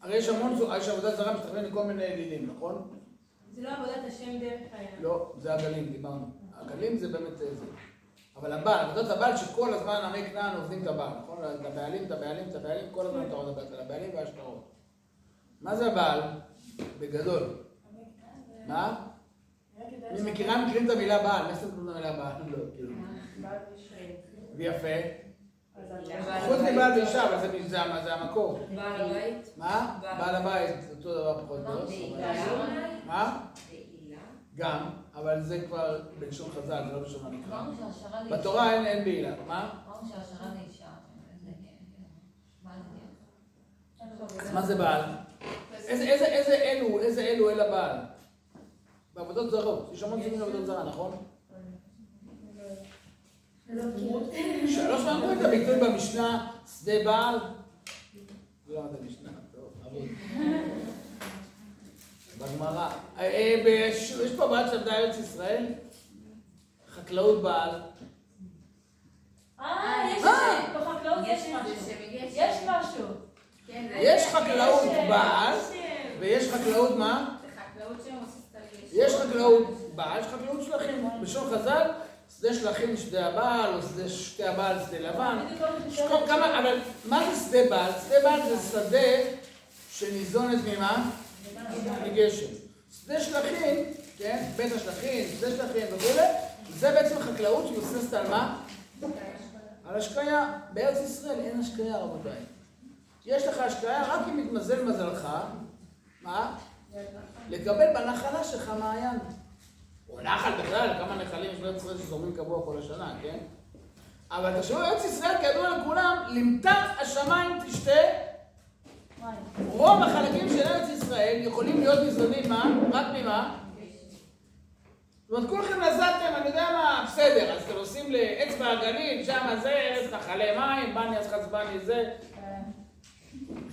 הרי יש המון סוג, יש עבודה זרה מסתכלים לכל מיני אלילים, נכון? זה לא עבודת השם דרך חייו. לא, זה הגלים, דיברנו. הגלים זה באמת אה, זה. אבל הבעל, עבודת הבעל שכל הזמן עמי כנען עובדים את הבעל, נכון? את הבעלים, את הבעלים, את הבעלים, כל הזמן אתה רואה את הבעלים והשטרות. מה זה הבעל? בגדול. מה? אני מכירה, מכירים את המילה בעל, מה שאתם קוראים למילה בעל? לא, כאילו. ויפה. חוץ מבעל ואישה, אבל זה- המקור. בעל הבית. מה? בעל הבית, זה אותו דבר פחות או יותר. מה? גם, אבל זה כבר בלשון חז"ל, זה לא בלשון המקרא. בתורה אין אין בעילה. מה? אמרנו שהשערה לאישה. זה- מה זה? אז מה זה בעל? איזה אלו, איזה אלו אל הבעל? בעבודות זרות. יש המון סוגים לעבודות זרה, נכון? לא. שלוש פעמים את הביטוי במשנה, שדה בעל? לא למדת משנה, טוב, אבוד. בגמרא. אה, אה, יש פה בעל שעבדה ארץ ישראל? חקלאות בעל. אה, יש אה! בחקלאות יש משהו. יש. משהו. כן, יש חקלאות בעל, יש, ויש חקלאות מה? זה חקלאות שמבוססת על ישוב. יש חקלאות בעל, יש חקלאות שלחים. בשון חז"ל, שדה שלחים שדה הבעל, או שדה שדה הבעל, שדה לבן. כמה, אבל מה זה שדה בעל? שדה בעל זה שדה שניזונת ממה? מגשם. שדה שלחים, כן, בית השלחים, שדה שלחים וכולי, זה בעצם חקלאות שמבוססת על מה? על השקיה. בארץ ישראל אין השקיה, רבותיי. יש לך השקיה רק אם מתמזל מזלך, מה? לקבל בנחלה שלך מעיין. או נחל בכלל, כמה נחלים יש בארץ ישראל שזורמים קבוע כל השנה, כן? אבל תחשבו, ארץ ישראל, כידוע לכולם, למטר השמיים תשתה, רוב החלקים של ארץ ישראל יכולים להיות ניזונים, מה? רק ממה? זאת אומרת, כולכם נזלתם, אני יודע מה, בסדר, אז אתם עושים לאצבע הגליל, שם זה, ארץ נחלי מים, בני אז חצבני זה.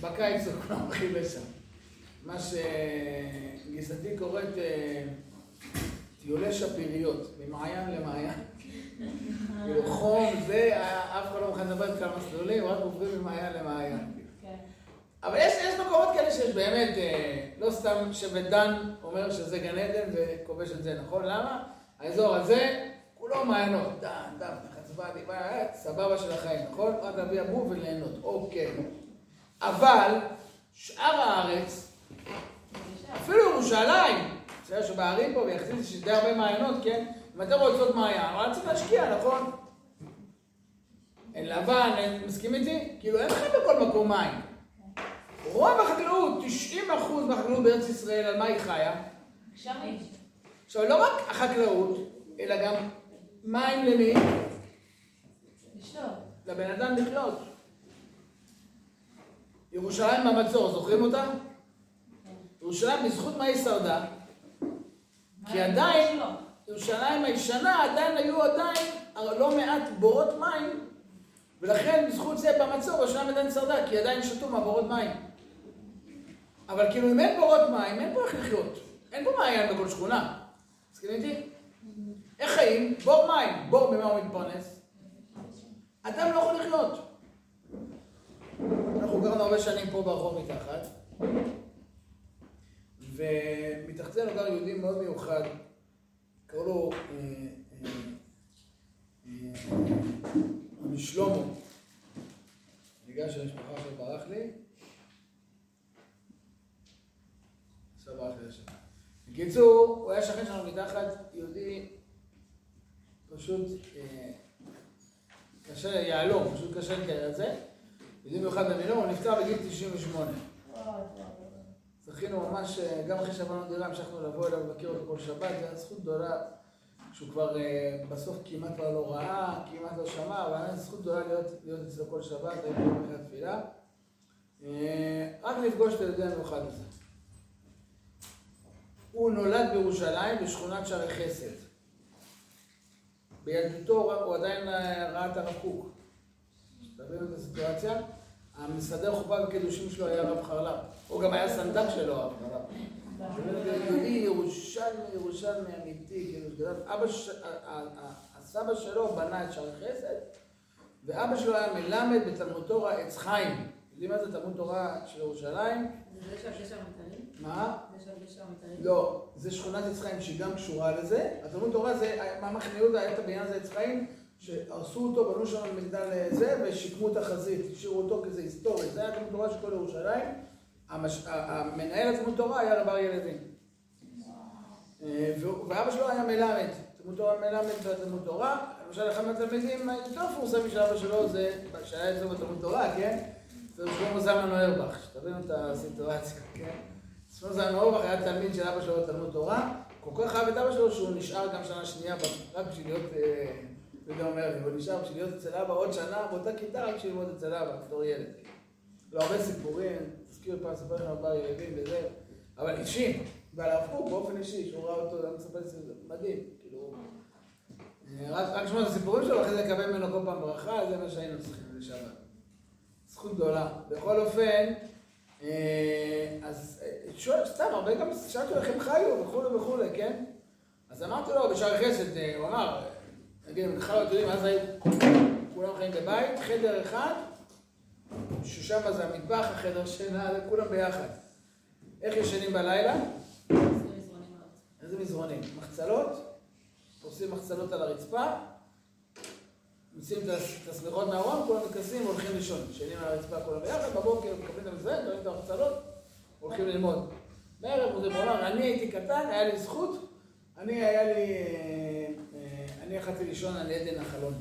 בקיץ זה כולם הולכים לשם. מה שגיסתי קוראת אה, טיולי שפיריות, ממעיין למעיין. כאילו חום, זה, אף אחד לא מוכן לדבר על מסלולים, רק עוברים ממעיין למעיין. כן. אבל יש, יש מקומות כאלה שיש באמת, אה, לא סתם שבט דן אומר שזה גן עדן וכובש את זה, נכון? למה? האזור הזה, כולו מעיינות, דן, דן, חצבני, אה, סבבה של החיים, נכון? רק להביא אבו וליהנות, אוקיי. אבל שאר הארץ, אפילו ירושלים, בסדר שבערים פה, ויחסית יש די הרבה מעיינות, כן? אם אתם רוצות מעיין, אבל צריך להשקיע, נכון? אין לבן, אין, מסכים איתי? כאילו אין לכם בכל מקום מים. רוב החקלאות, 90% מהחקלאות בארץ ישראל, על מה היא חיה? גשמים. עכשיו, לא רק החקלאות, אלא גם מים למי? לבן אדם לחיות. ירושלים במצור, זוכרים אותה? ירושלים, בזכות מה היא שרדה? כי עדיין, ירושלים הישנה, עדיין היו עדיין לא מעט בורות מים, ולכן בזכות זה במצור ירושלים עדיין שרדה, כי עדיין שתו מהבורות מים. אבל כאילו אם אין בורות מים, אין פה איך לחיות. אין פה מעיין בכל שכונה. מסכים איתי? איך חיים? בור מים. בור במה הוא מתפרנס? אדם לא יכול לחיות. אנחנו גרנו הרבה שנים פה ברחוב מתחת, ומתחתנו גר יהודי מאוד מיוחד, קראו לו אה, אה, אה, רבי שלמה, ניגש למשפחה שברח לי, עכשיו ברח לי השם. בקיצור, הוא היה שכן שלנו מתחת, יהודי פשוט קשה, יהלום, פשוט קשה לתאר את זה. יהודי מיוחד במילון, הוא נפטר בגיל 98. זכינו ממש, אה, גם אחרי שעברנו דירה, המשכנו לבוא אליו ולבקר אותו כל שבת, זו הייתה זכות גדולה, שהוא כבר אה, בסוף כמעט כבר לא ראה, כמעט לא שמע, אבל הייתה זכות גדולה להיות, להיות אצלו כל שבת, פה אחרי התפילה. אה, רק לפגוש את היהודי המיוחד הזה. הוא נולד בירושלים בשכונת שערי חסד. בילדותו הוא עדיין אה, ראה את הרב קוק. תבינו את הסיטואציה? המסדר חופה וקידושים שלו היה רב חרל"פ. הוא גם היה סנדק שלו, הרב חרל"פ. יהודי ירושלמי, ירושלמי אמיתי, כאילו, שגדל. אבא, הסבא שלו בנה את שערי חסד, ואבא שלו היה מלמד בתלמוד תורה עץ חיים. יודעים מה זה תלמוד תורה של ירושלים? זה שם גשר המתרים? מה? זה שם גשר המתרים? לא, זה שכונת עץ חיים שהיא גם קשורה לזה. התלמוד תורה זה, מה מחנה יהודה היה את הבניין הזה עץ חיים, שהרסו אותו, בנו שם מגדל זה, ושיקמו את החזית, השאירו אותו כזה היסטורי. זה היה תלמוד תורה של כל ירושלים. המש... המנהל התלמוד תורה היה רב אריה לוין. אה, ואבא שלו היה מלמד, תלמוד תורה מלמד בתלמוד תורה. למשל, אחד מהתלמידים היותר מפורסמים של אבא שלו זה, שהיה אצלו בתלמוד תורה, כן? זה שלמה זלמן אוירבך, שתבינו את הסיטואציה, כן? שלמה זלמן אוירבך היה תלמיד של אבא שלו בתלמוד תורה, כל כך אהב את אבא שלו שהוא נשאר גם שנה שנייה, רק בשביל להיות, לא יודע אומר הוא נשאר בשביל להיות אצל אבא עוד שנה באותה כיתה רק בשביל ללמוד אצל אבא, בתור ילד. לא הרבה סיפורים, תזכיר פעם לספר לכם על ילדים וזה, אבל אישי, ועל הרב קוק באופן אישי, שהוא ראה אותו, גם מספר לי שזה מדהים, כאילו, אה, רק לשמוע את הסיפורים שלו, אחרי זה לקבל ממנו כל פעם ברכה, זה מה שהיינו צריכים לשבת. זכות גדולה. בכל אופן, אה, אז אה, שואל, סתם, הרבה גם שאלתי איך הם חיו וכולי וכולי, כן? אז אמרתי לו, בשער חסד, הוא אמר, נגיד, בכלל לא יודעים, אז כולם חיים בבית, חדר אחד, ששם זה המטבח, החדר שינה, כולם ביחד. איך ישנים בלילה? איזה מזרונים? מחצלות? עושים מחצלות על הרצפה, מוציאים את השמיכות מהארון, כולם מתכנסים והולכים לישון. ישנים על הרצפה כולם ביחד, בבוקר מקבלים את המזרן, מקבלים את המחצלות, הולכים ללמוד. בערב הוא אמר, אני הייתי קטן, היה לי זכות, אני היה לי... אני יכלתי לישון על עדן החלון.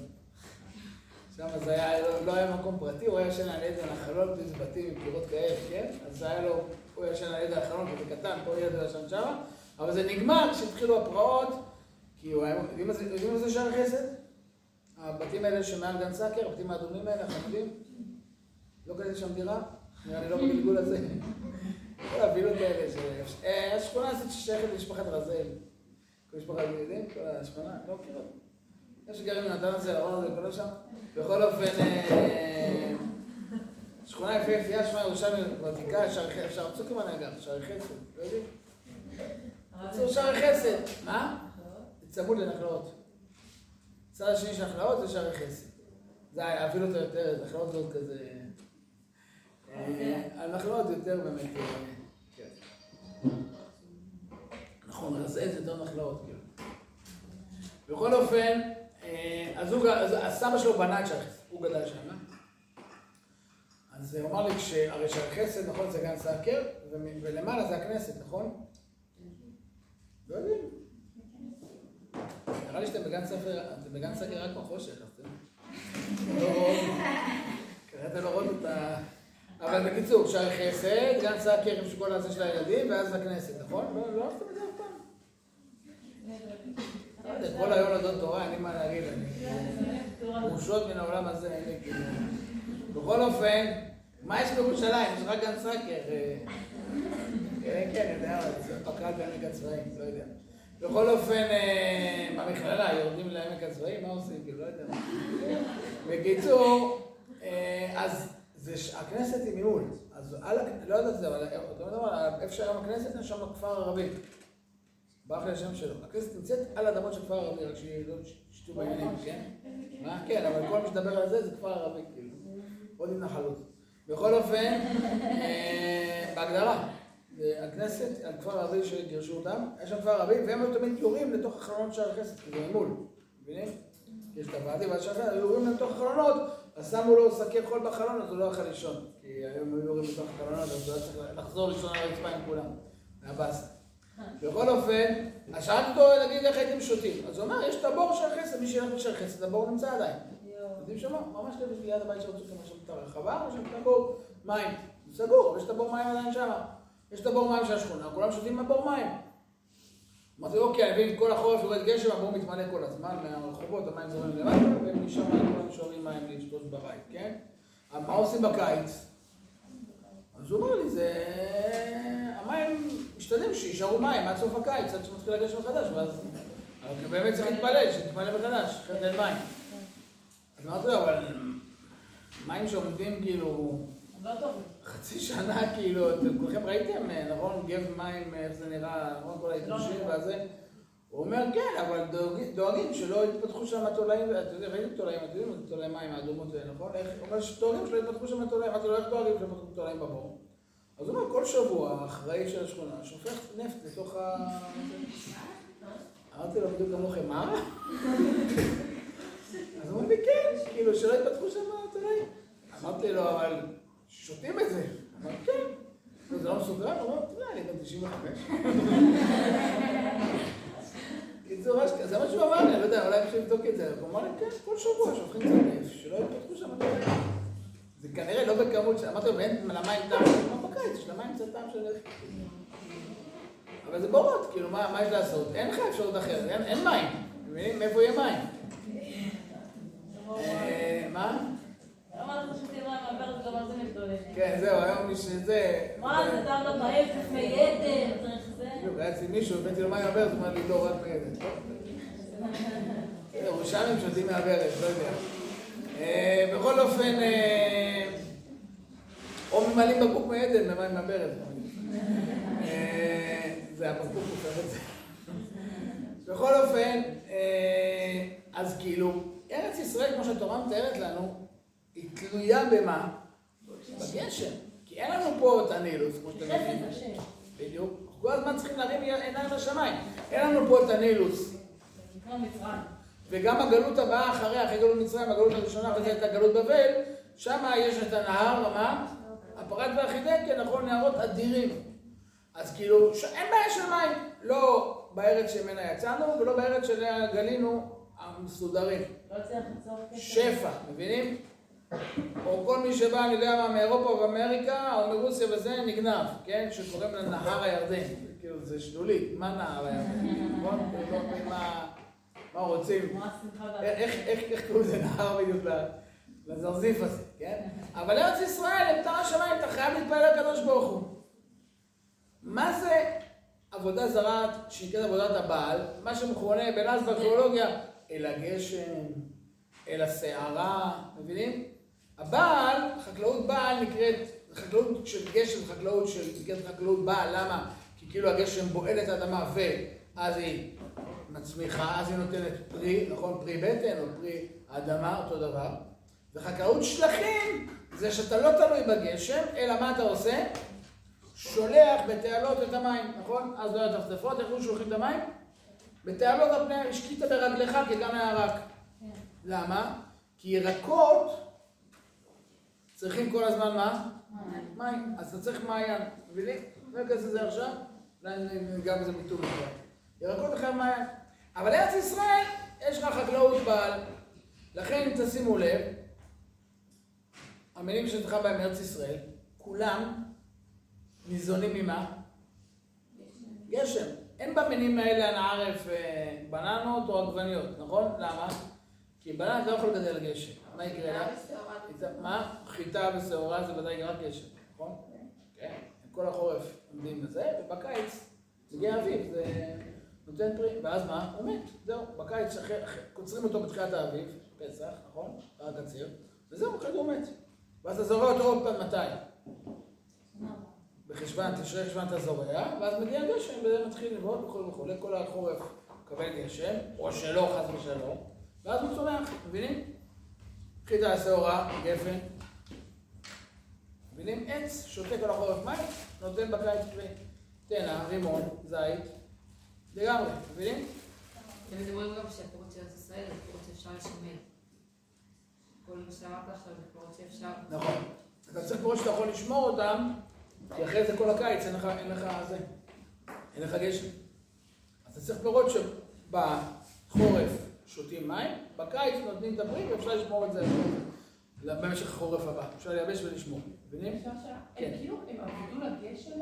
שם זה היה, לא, היה מקום פרטי, הוא היה ישן על עדן החלון, באיזה בתים עם קירות כאלה, כן? אז היה לו, הוא ישן על עדן החלון, כי זה קטן, כל ילד ישן שם, אבל זה נגמר כשהתחילו הפרעות, כי הוא היה, יודעים מה זה- זה שער חסד? הבתים האלה שמעל גן סאקר, הבתים האדומים האלה, החמודים? לא קניתי שם דירה? נראה לי לא בגלגול הזה. כל הווילות האלה, אה, השכונה הזאת ששייכת למשפחת רזל. כל משפחת יהודים, כל השכונה, לא מכיר אותה. יש שגרים בנתן הזה, ארון הזה, כל השם. בכל אופן, אה, שכונה יפהפייה, שמה ירושלמי ותיקה, שער צוקרמן היה גם, שער חסד, לא יודעים? בקיצור, שער חסד. מה? צמוד לנחלאות. הצד השני של נחלאות זה שערי חסד. זה אפילו יותר, נחלאות זה עוד כזה... אה, הנחלאות יותר באמת... נכון, אז איזה יותר נחלאות, כאילו. בכל אופן, אה, אז הסבא שלו בנה את שער הוא גדל שם. אז הוא אמר לי, הרי שער נכון, זה גן סאקר, ולמעלה זה הכנסת, נכון? לא יודעים. נראה לי שאתם בגן ספר, אתם בגן סקר רק בחושך, אז אתם לא כנראה אתם לא רואים את ה... אבל בקיצור, שער חסד, גן סקר עם כל הזה של הילדים, ואז הכנסת, נכון? לא לא עשיתם את זה? כל היום לדון תורה, אין לי מה להגיד, אני. גרושות מן העולם הזה, אין לי כאילו... בכל אופן, מה יש בירושלים? יש רק גן. אה, כן, כן, אני יודע, זה פקד בעמק הצבאים, לא יודע. בכל אופן, במכללה, יורדים לעמק הצבאים, מה עושים? כאילו, לא יודע. בקיצור, אז הכנסת היא ממול. אז לא יודע את זה, אבל איפה שהיום הכנסת, יש שם כפר ערבי. ברח לי השם שלו. הכנסת נמצאת על אדמות של כפר ערבי, רק שלא תשתו בעניינים, כן? מה? כן, אבל כל מי שדבר על זה, זה כפר ערבי, כאילו. עוד התנחלות. בכל אופן, אה, בהגדרה, אה, הכנסת, על כפר ערבי שגירשו אותם, יש שם כפר ערבי, והם היו תמיד יורים לתוך החלונות של הכנסת, כי זה ממול, מבינים? יש את הוועדים ועד שער היו יורים לתוך החלונות, אז שמו לו שקי חול בחלון, אז הוא לא יכול לישון. כי היום היו יורים לתוך החלונות, אז הוא היה צריך לחזור לישון על הרצפה עם כולם. היה באסה. בכל אופן, אז שאלתי אותו, נגיד, איך הייתם שותים? אז הוא אמר, יש את הבור של החסד, מי שילך בשער חסד, הבור נמצא עדיין. יודעים שמה? ממש ליד הבית של רצוקים, יש שם את הרחבה, יש שם את הבור מים. סגור, אבל יש את הבור מים עדיין שם. יש את הבור מים של השכונה, כולם שותים מהבור מים. אמרתי, אוקיי, אני מבין, כל החורף יורד גשם, הבור מתמלא כל הזמן מהרחובות, המים זורמים למטה, ומשם כולם שואבים מים לשתות בבית, כן? מה עושים בקיץ? אז הוא אמר לי, זה... המים משתדלים שיישארו מים עד סוף הקיץ, עד שמתחיל הגשם מחדש, ואז... אבל באמת צריך להתפלל, שיתמלא מחדש, אחרת אין מים. אז אמרתי לו, אבל מים שעומדים כאילו לא. חצי שנה, כאילו, אתם כולכם ראיתם, אה, נכון, גב מים, איך זה נראה, נכון, כל ההתגושים והזה. הוא אומר, כן, אבל דואגים, שלא יתפתחו שם תולעים, אתה יודע, ראיתם תולעים, אתם יודעים, תולעי מים האדומות האלה, נכון? אומר שדואגים שלא יתפתחו שם תולעים, אמרתי לו, איך דואגים שלא יתפתחו תולעים בבור? אז הוא אומר, כל שבוע האחראי של השכונה שופך נפט לתוך ה... אמרתי לו בדיוק כמוכם, מה? אז הוא אומר לי, כן, כאילו, שלא יתפתחו שם תולעים. אמרתי לו, אבל שותים את זה. אמר, כן. זה לא מסוכן? הוא אומר, תראה, אני בן 95. קיצור, זה מה שהוא אמר לי, אני לא יודע, אולי אפשר לבדוק את זה. הוא אמר לי, כן, כל שבוע שופכים קצת נפט, שלא יתפתחו שם. זה כנראה לא בכמות, אמרתי לו, ואין למים טעם, אמר, בקיץ יש למים קצת טעם של. אבל זה בורות, כאילו, מה יש לעשות? אין לך אפשרות אחרת, אין מים. מבינים? מאיפה יהיה מים? מה? כן, זהו, היום מי שזה... מה, זה טעם לא בעייף, צריך מי יתר, צריך. בדיוק, היה אצלי מישהו, הבאתי לו מים מהברז, הוא אמר לי, לא, רק מעדן. ירושלים שותים מהברז, לא יודע. בכל אופן, או ממלאים בקבוק מעדן במים מהברז. זה הבקבוק, הוא קורא את זה. בכל אופן, אז כאילו, ארץ ישראל, כמו שהתורה מתארת לנו, היא תלויה במה? בגשם. כי אין לנו פה את הנילוס, כמו שאתם יודעים. בדיוק. כל הזמן צריכים להרים עיניים לשמיים. אין לנו פה את הנילוס. וגם הגלות הבאה אחריה, אחרי גלות מצרים, הגלות הראשונה, אחרי זה הייתה גלות בבל, שם יש את הנהר, מה? הפרת והחידקל, נכון, נהרות אדירים. אז כאילו, אין בעיה של מים. לא בארץ שממנה יצאנו, ולא בארץ שאליה גלינו המסודרים. שפע, מבינים? או כל מי שבא, אני יודע מה, מאירופה או מאמריקה, או מרוסיה וזה, נגנב, כן? שקוראים לנהר הירדן. כאילו, זה שלולית, מה נהר הירדן? נכון? מה רוצים? איך קוראים לזה נהר בדיוק לזרזיף הזה, כן? אבל ארץ ישראל, לפתר השמיים, אתה חייב להתפלל לקדוש ברוך הוא. מה זה עבודה זרה שנקראת עבודת הבעל? מה שמכונה בלעז בארכיאולוגיה, אל הגשם, אל הסערה, מבינים? הבעל, חקלאות בעל נקראת, חקלאות של גשם, חקלאות של, נקראת חקלאות בעל, למה? כי כאילו הגשם בועל את האדמה ואז היא מצמיחה, אז היא נותנת פרי, נכון? פרי בטן או פרי האדמה, אותו דבר. וחקלאות שלחים זה שאתה לא תלוי בגשם, אלא מה אתה עושה? שולח בתעלות את המים, נכון? אז לא היה טפטפות, איך הוא שולחים את המים? בתעלות על פני, השקית ברגליך כגם הירק. למה? כי ירקות צריכים כל הזמן מה? מים. אז אתה צריך מעיין. מבינים? לא אכנס לזה עכשיו, אולי ניגע בזה ביטוי כבר. ירקות אחרי מעיין. אבל ארץ ישראל, יש לך חקלאות בעל. לכן, אם תשימו לב, המילים שלך בהם ארץ ישראל, כולם ניזונים ממה? גשם. אין במינים האלה אנא ערף בננות או עגבניות, נכון? למה? כי בננת לא יכול לגדל גשם. מה יקרה לה? מה? חיטה ושעורה זה ודאי רק גשם, נכון? כן. כל החורף עומדים בזה, ובקיץ מגיע אביב, זה נותן פרי, ואז מה? הוא מת, זהו. בקיץ קוצרים אותו בתחילת האביב, פסח, נכון? רק הציר, וזהו, אחרי הוא מת. ואז אתה זורע אותו עוד פעם מתי? בחשוון, תשרי חשוון אתה זורע, ואז מגיע גשם, וזה מתחיל לבעוט וכו' וכו', כל החורף מקבל גשם, או שלא, חס ושלום, ואז הוא צומח, מבינים? חיטה השעורה, גפן, מבינים? עץ, שותה כל החורף מים, נותן בקיץ פרי. תנע, רימון, זית, לגמרי, מבינים? אתם מדברים גם שהפירות של ארץ ישראל זה פירות שאפשר לשמר. כל מה שאמרת עכשיו זה פירות שאפשר... נכון. אתה צריך פירות שאתה יכול לשמור אותם, כי אחרי זה כל הקיץ אין לך, אין לך זה, אין לך גשם. אז אתה צריך פירות שבחורף שותים מים, בקיץ נותנים את הפרי ואפשר לשמור את זה במשך החורף הבא. אפשר לייבש ולשמור. מבינים? כן. כאילו, הם עבדו לגשם?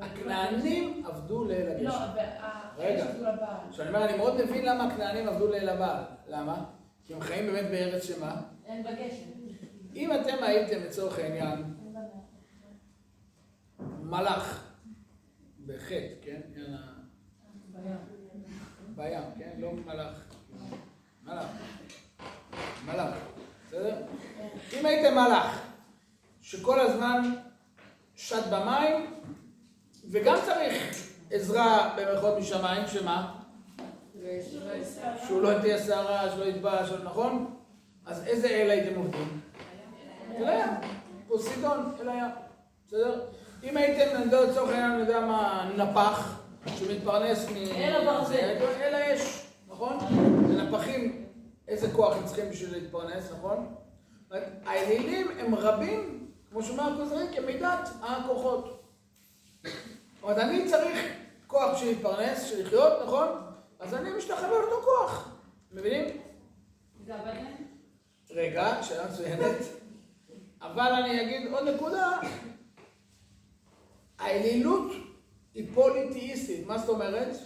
הכנענים עבדו ליל הגשם. לא, אבל האש רגע. עבדו לבעל. עכשיו אני אומר, אני מאוד מבין למה הכנענים עבדו ליל הבעל. למה? כי הם חיים באמת בארץ שמה? אין בגשם. אם אתם הייתם לצורך העניין מלאך בחטא, כן? בים, כן? לא מלאך. מלאך. בסדר? אם הייתם מלאך שכל הזמן שט במים וגם צריך עזרה במרכאות משמיים, שמה? שהוא לא תהיה שערה, שלא יתבע, שלא נכון? אז איזה אל הייתם עובדים? אל הים. פוסידון, אל הים. בסדר? אם הייתם, אני לצורך העניין, אני יודע מה, נפח, שמתפרנס מ... אל הברזל. זה, אל האש, נכון? לנפחים, איזה כוח הם צריכים בשביל להתפרנס, נכון? האלילים הם רבים, כמו שאומר הכוזרי, כמידת הכוחות. זאת אומרת, אני צריך כוח בשביל להתפרנס, בשביל לחיות, נכון? אז אני משתחווה לאותו כוח. מבינים? זה הבטן? רגע, שאלה מצוינת. אבל אני אגיד עוד נקודה. האלילות היא פוליתאיסטית. מה זאת אומרת?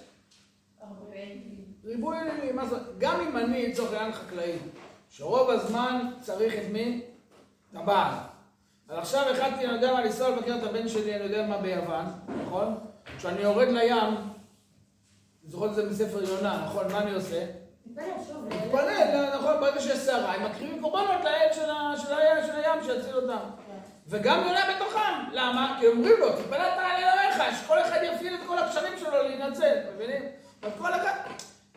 ריבוי אלילים. מה אומרת? גם אם אני, לצורך העניין חקלאי, שרוב הזמן צריך את מי? את הבעל. אז עכשיו החלטתי, אני יודע מה, לנסוע לבקר את הבן שלי, אני יודע מה ביוון, נכון? כשאני יורד לים, אני זוכר את זה מספר יונה, נכון? מה אני עושה? מתפלל שוב. מתפלל, נכון, ברגע שיש סערה, הם מקריבים קורבנות לעד של הים שיציל אותם. וגם יונה בתוכם. למה? כי אומרים לו, תתפלל אתה על אלוהיך, שכל אחד יפעיל את כל הקשרים שלו להינצל, מבינים? אבל כל אחד...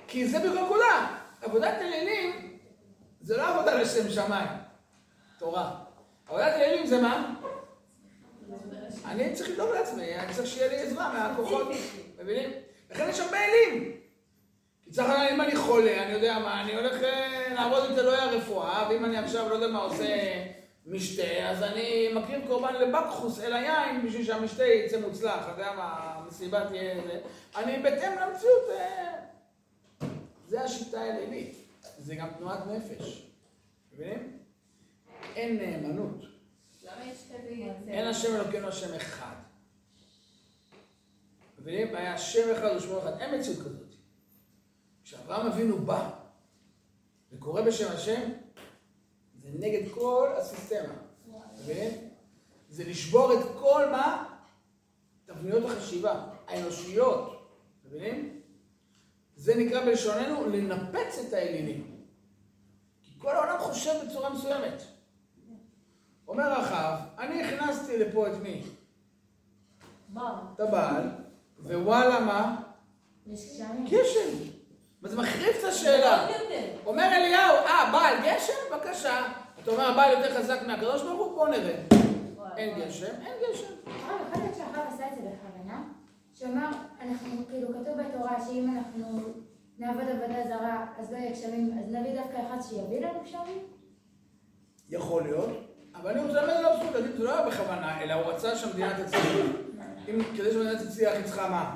כי זה בדיוק הנקודה. עבודת אלילים זה לא עבודה לשם שמיים, תורה. עבודת אלילים זה מה? אני צריך לדאוג לעצמי, אני צריך שיהיה לי עזרה מהכוחות, מבינים? לכן יש הרבה אלים. כי צריך לדעת, אם אני חולה, אני יודע מה, אני הולך אה, לעבוד עם אלוהי הרפואה, ואם אני עכשיו לא יודע מה עושה משתה, אז אני מקריב קורבן לבקחוס אל היין בשביל שהמשתה יצא מוצלח, אתה יודע מה, המסיבה תהיה. אני בהתאם למציאות, אה, זה השיטה האלילית. זה גם תנועת נפש. מבינים? אין נאמנות. אין השם אלוקינו השם אחד. מבינים? היה השם אחד ושמו אחד. אין מציאות כזאת. כשאברהם אבינו בא וקורא בשם השם, זה נגד כל הסיסטמה. מבינים? זה לשבור את כל מה? תבניות החשיבה, האנושיות. מבינים? זה נקרא בלשוננו לנפץ את האלילים. כי כל העולם חושב בצורה מסוימת. אומר אחאב, אני הכנסתי לפה את מי? מה? את הבעל, ווואלה מה? גשם. וזה מחריף את השאלה. יותר. אומר אליהו, אה, בעל גשם? בבקשה. אתה אומר, הבעל יותר חזק מהקדוש ברוך הוא? בוא נראה. אין. גשם, אין גשם. הרב, יכול להיות שהרב עשה את זה בכוונה? שאמר, אנחנו, כאילו, כתוב בתורה שאם אנחנו נעבוד עבודה זרה, אז לא יהיה גשמים, אז נביא דווקא אחד שיביא לנו גשמים? יכול להיות, אבל אני רוצה עליו זכות, להגיד, זה לא היה בכוונה, אלא הוא רצה שהמדינה תצליח. אם כדי שהמדינה תצליח, היא צריכה מה?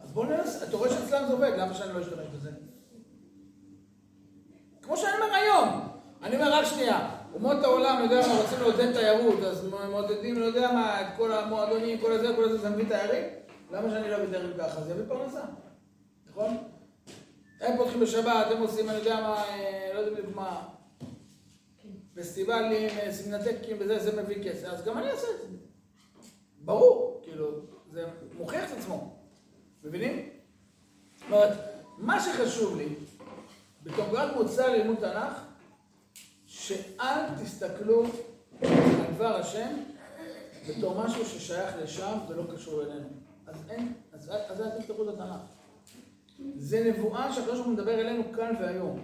אז בוא ננסה, אתה רואה שאצלם זה עובד, למה שאני לא אשתמש בזה? כמו שאני אומר היום, אני אומר רק שנייה, אומות העולם, יודע מה, רוצים לעודד תיירות, אז מעודדים, לא יודע מה, את כל המועדונים, כל הזה, כל הזה, זה מביא תיירים? למה שאני לא אביא ככה? זה יביא פרנסה, נכון? הם פותחים בשבת, הם עושים, אני יודע מה, אה, לא יודע בדיוק מה, פסטיבלים, אה, סמינטקים וזה, זה מביא כסף, אז גם אני אעשה את זה. ברור, כאילו, זה מוכיח את עצמו. מבינים? זאת אומרת, מה שחשוב לי, בתור מוצא ללימוד תנ"ך, שאל תסתכלו על דבר השם בתור משהו ששייך לשם ולא קשור אלינו. אז אין, אז, אז אל תפתחו את התנ"ך. זה נבואה שהקדוש ברוך הוא מדבר אלינו כאן והיום.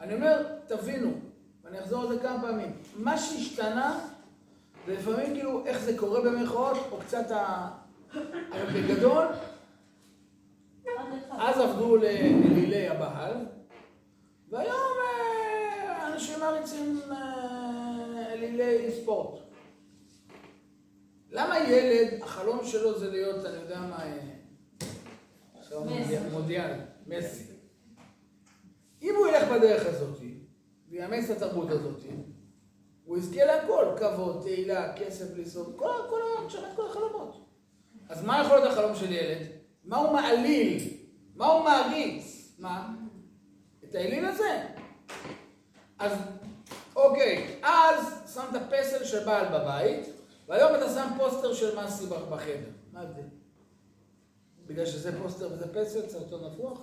אני אומר, תבינו, ואני אחזור על זה כמה פעמים, מה שהשתנה זה לפעמים כאילו איך זה קורה במרכאות, או קצת ה... בגדול. אז עבדו לאלילי הבעל, והיום אה, אנשים מעריצים אה, אלילי ספורט. למה ילד, החלום שלו זה להיות, אני יודע מה, אה, עכשיו מסי. אם הוא ילך בדרך הזאת, ויאמץ את התרבות הזאת, הוא יזכה להכל, כבוד, תהילה, כסף לסעוד, כל, כל, כל החלומות. אז מה יכול להיות החלום של ילד? מה הוא מעליל? מה הוא מעריץ? מה? את האליל הזה. אז אוקיי, אז שמת פסל של בעל בבית, והיום אתה שם פוסטר של מסי בחדר. מה ההבדל? בגלל שזה פוסטר וזה פסל, זה אותו נפוח?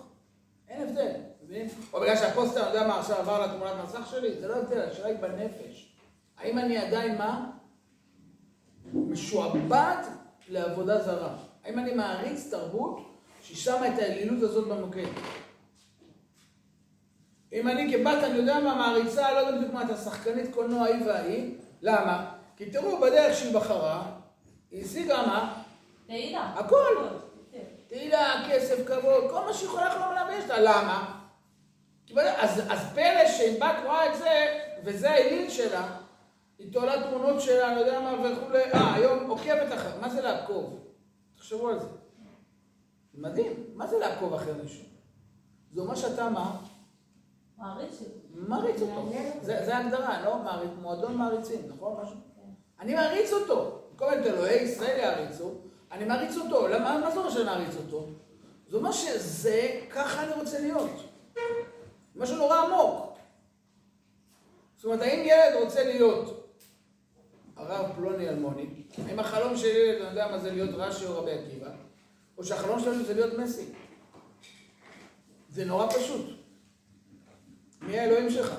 אין הבדל, מבין? או בגלל שהפוסטר, אני יודע מה, עכשיו עבר לתמונת מסך שלי? זה לא הבדל, השאלה היא בנפש. האם אני עדיין מה? משועבד לעבודה זרה. האם אני מעריץ תרבות שהיא שמה את האלילות הזאת במוקד. אם אני כבת, אני יודע מה, מעריצה, לא יודע בדיוק מה, את השחקנית קולנוע ההיא וההיא, למה? כי תראו, בדרך שהיא בחרה, היא השיגה מה? תהילה. הכל. כן. תהילה, כסף, כבוד, כל מה שהיא יכולה לחלום עליו יש לה, למה? אז, אז פלא שאם בת רואה את זה, וזה האליל שלה, היא תולה תמונות שלה, אני יודע מה, וכולי, אה, היום עוקבת אחר, מה זה לעקוב? תחשבו על זה. זה מדהים, מה זה לעקוב אחר מישהו? זה אומר שאתה מה? מעריץ אותו. זה ההגדרה, לא? מעריץ, מועדון מעריצים, נכון? משהו? אני מעריץ אותו. כל מיני אלוהי ישראל יעריצו, אני מעריץ אותו. למה, מה זה אומר שאני מעריץ אותו? זה אומר שזה, ככה אני רוצה להיות. משהו נורא עמוק. זאת אומרת, האם ילד רוצה להיות הרב פלוני אלמוני, האם החלום של ילד, אני יודע מה זה להיות רש"י או רבי עקיבא, או שהחלום שלנו זה להיות מסי. זה נורא פשוט. מי האלוהים שלך?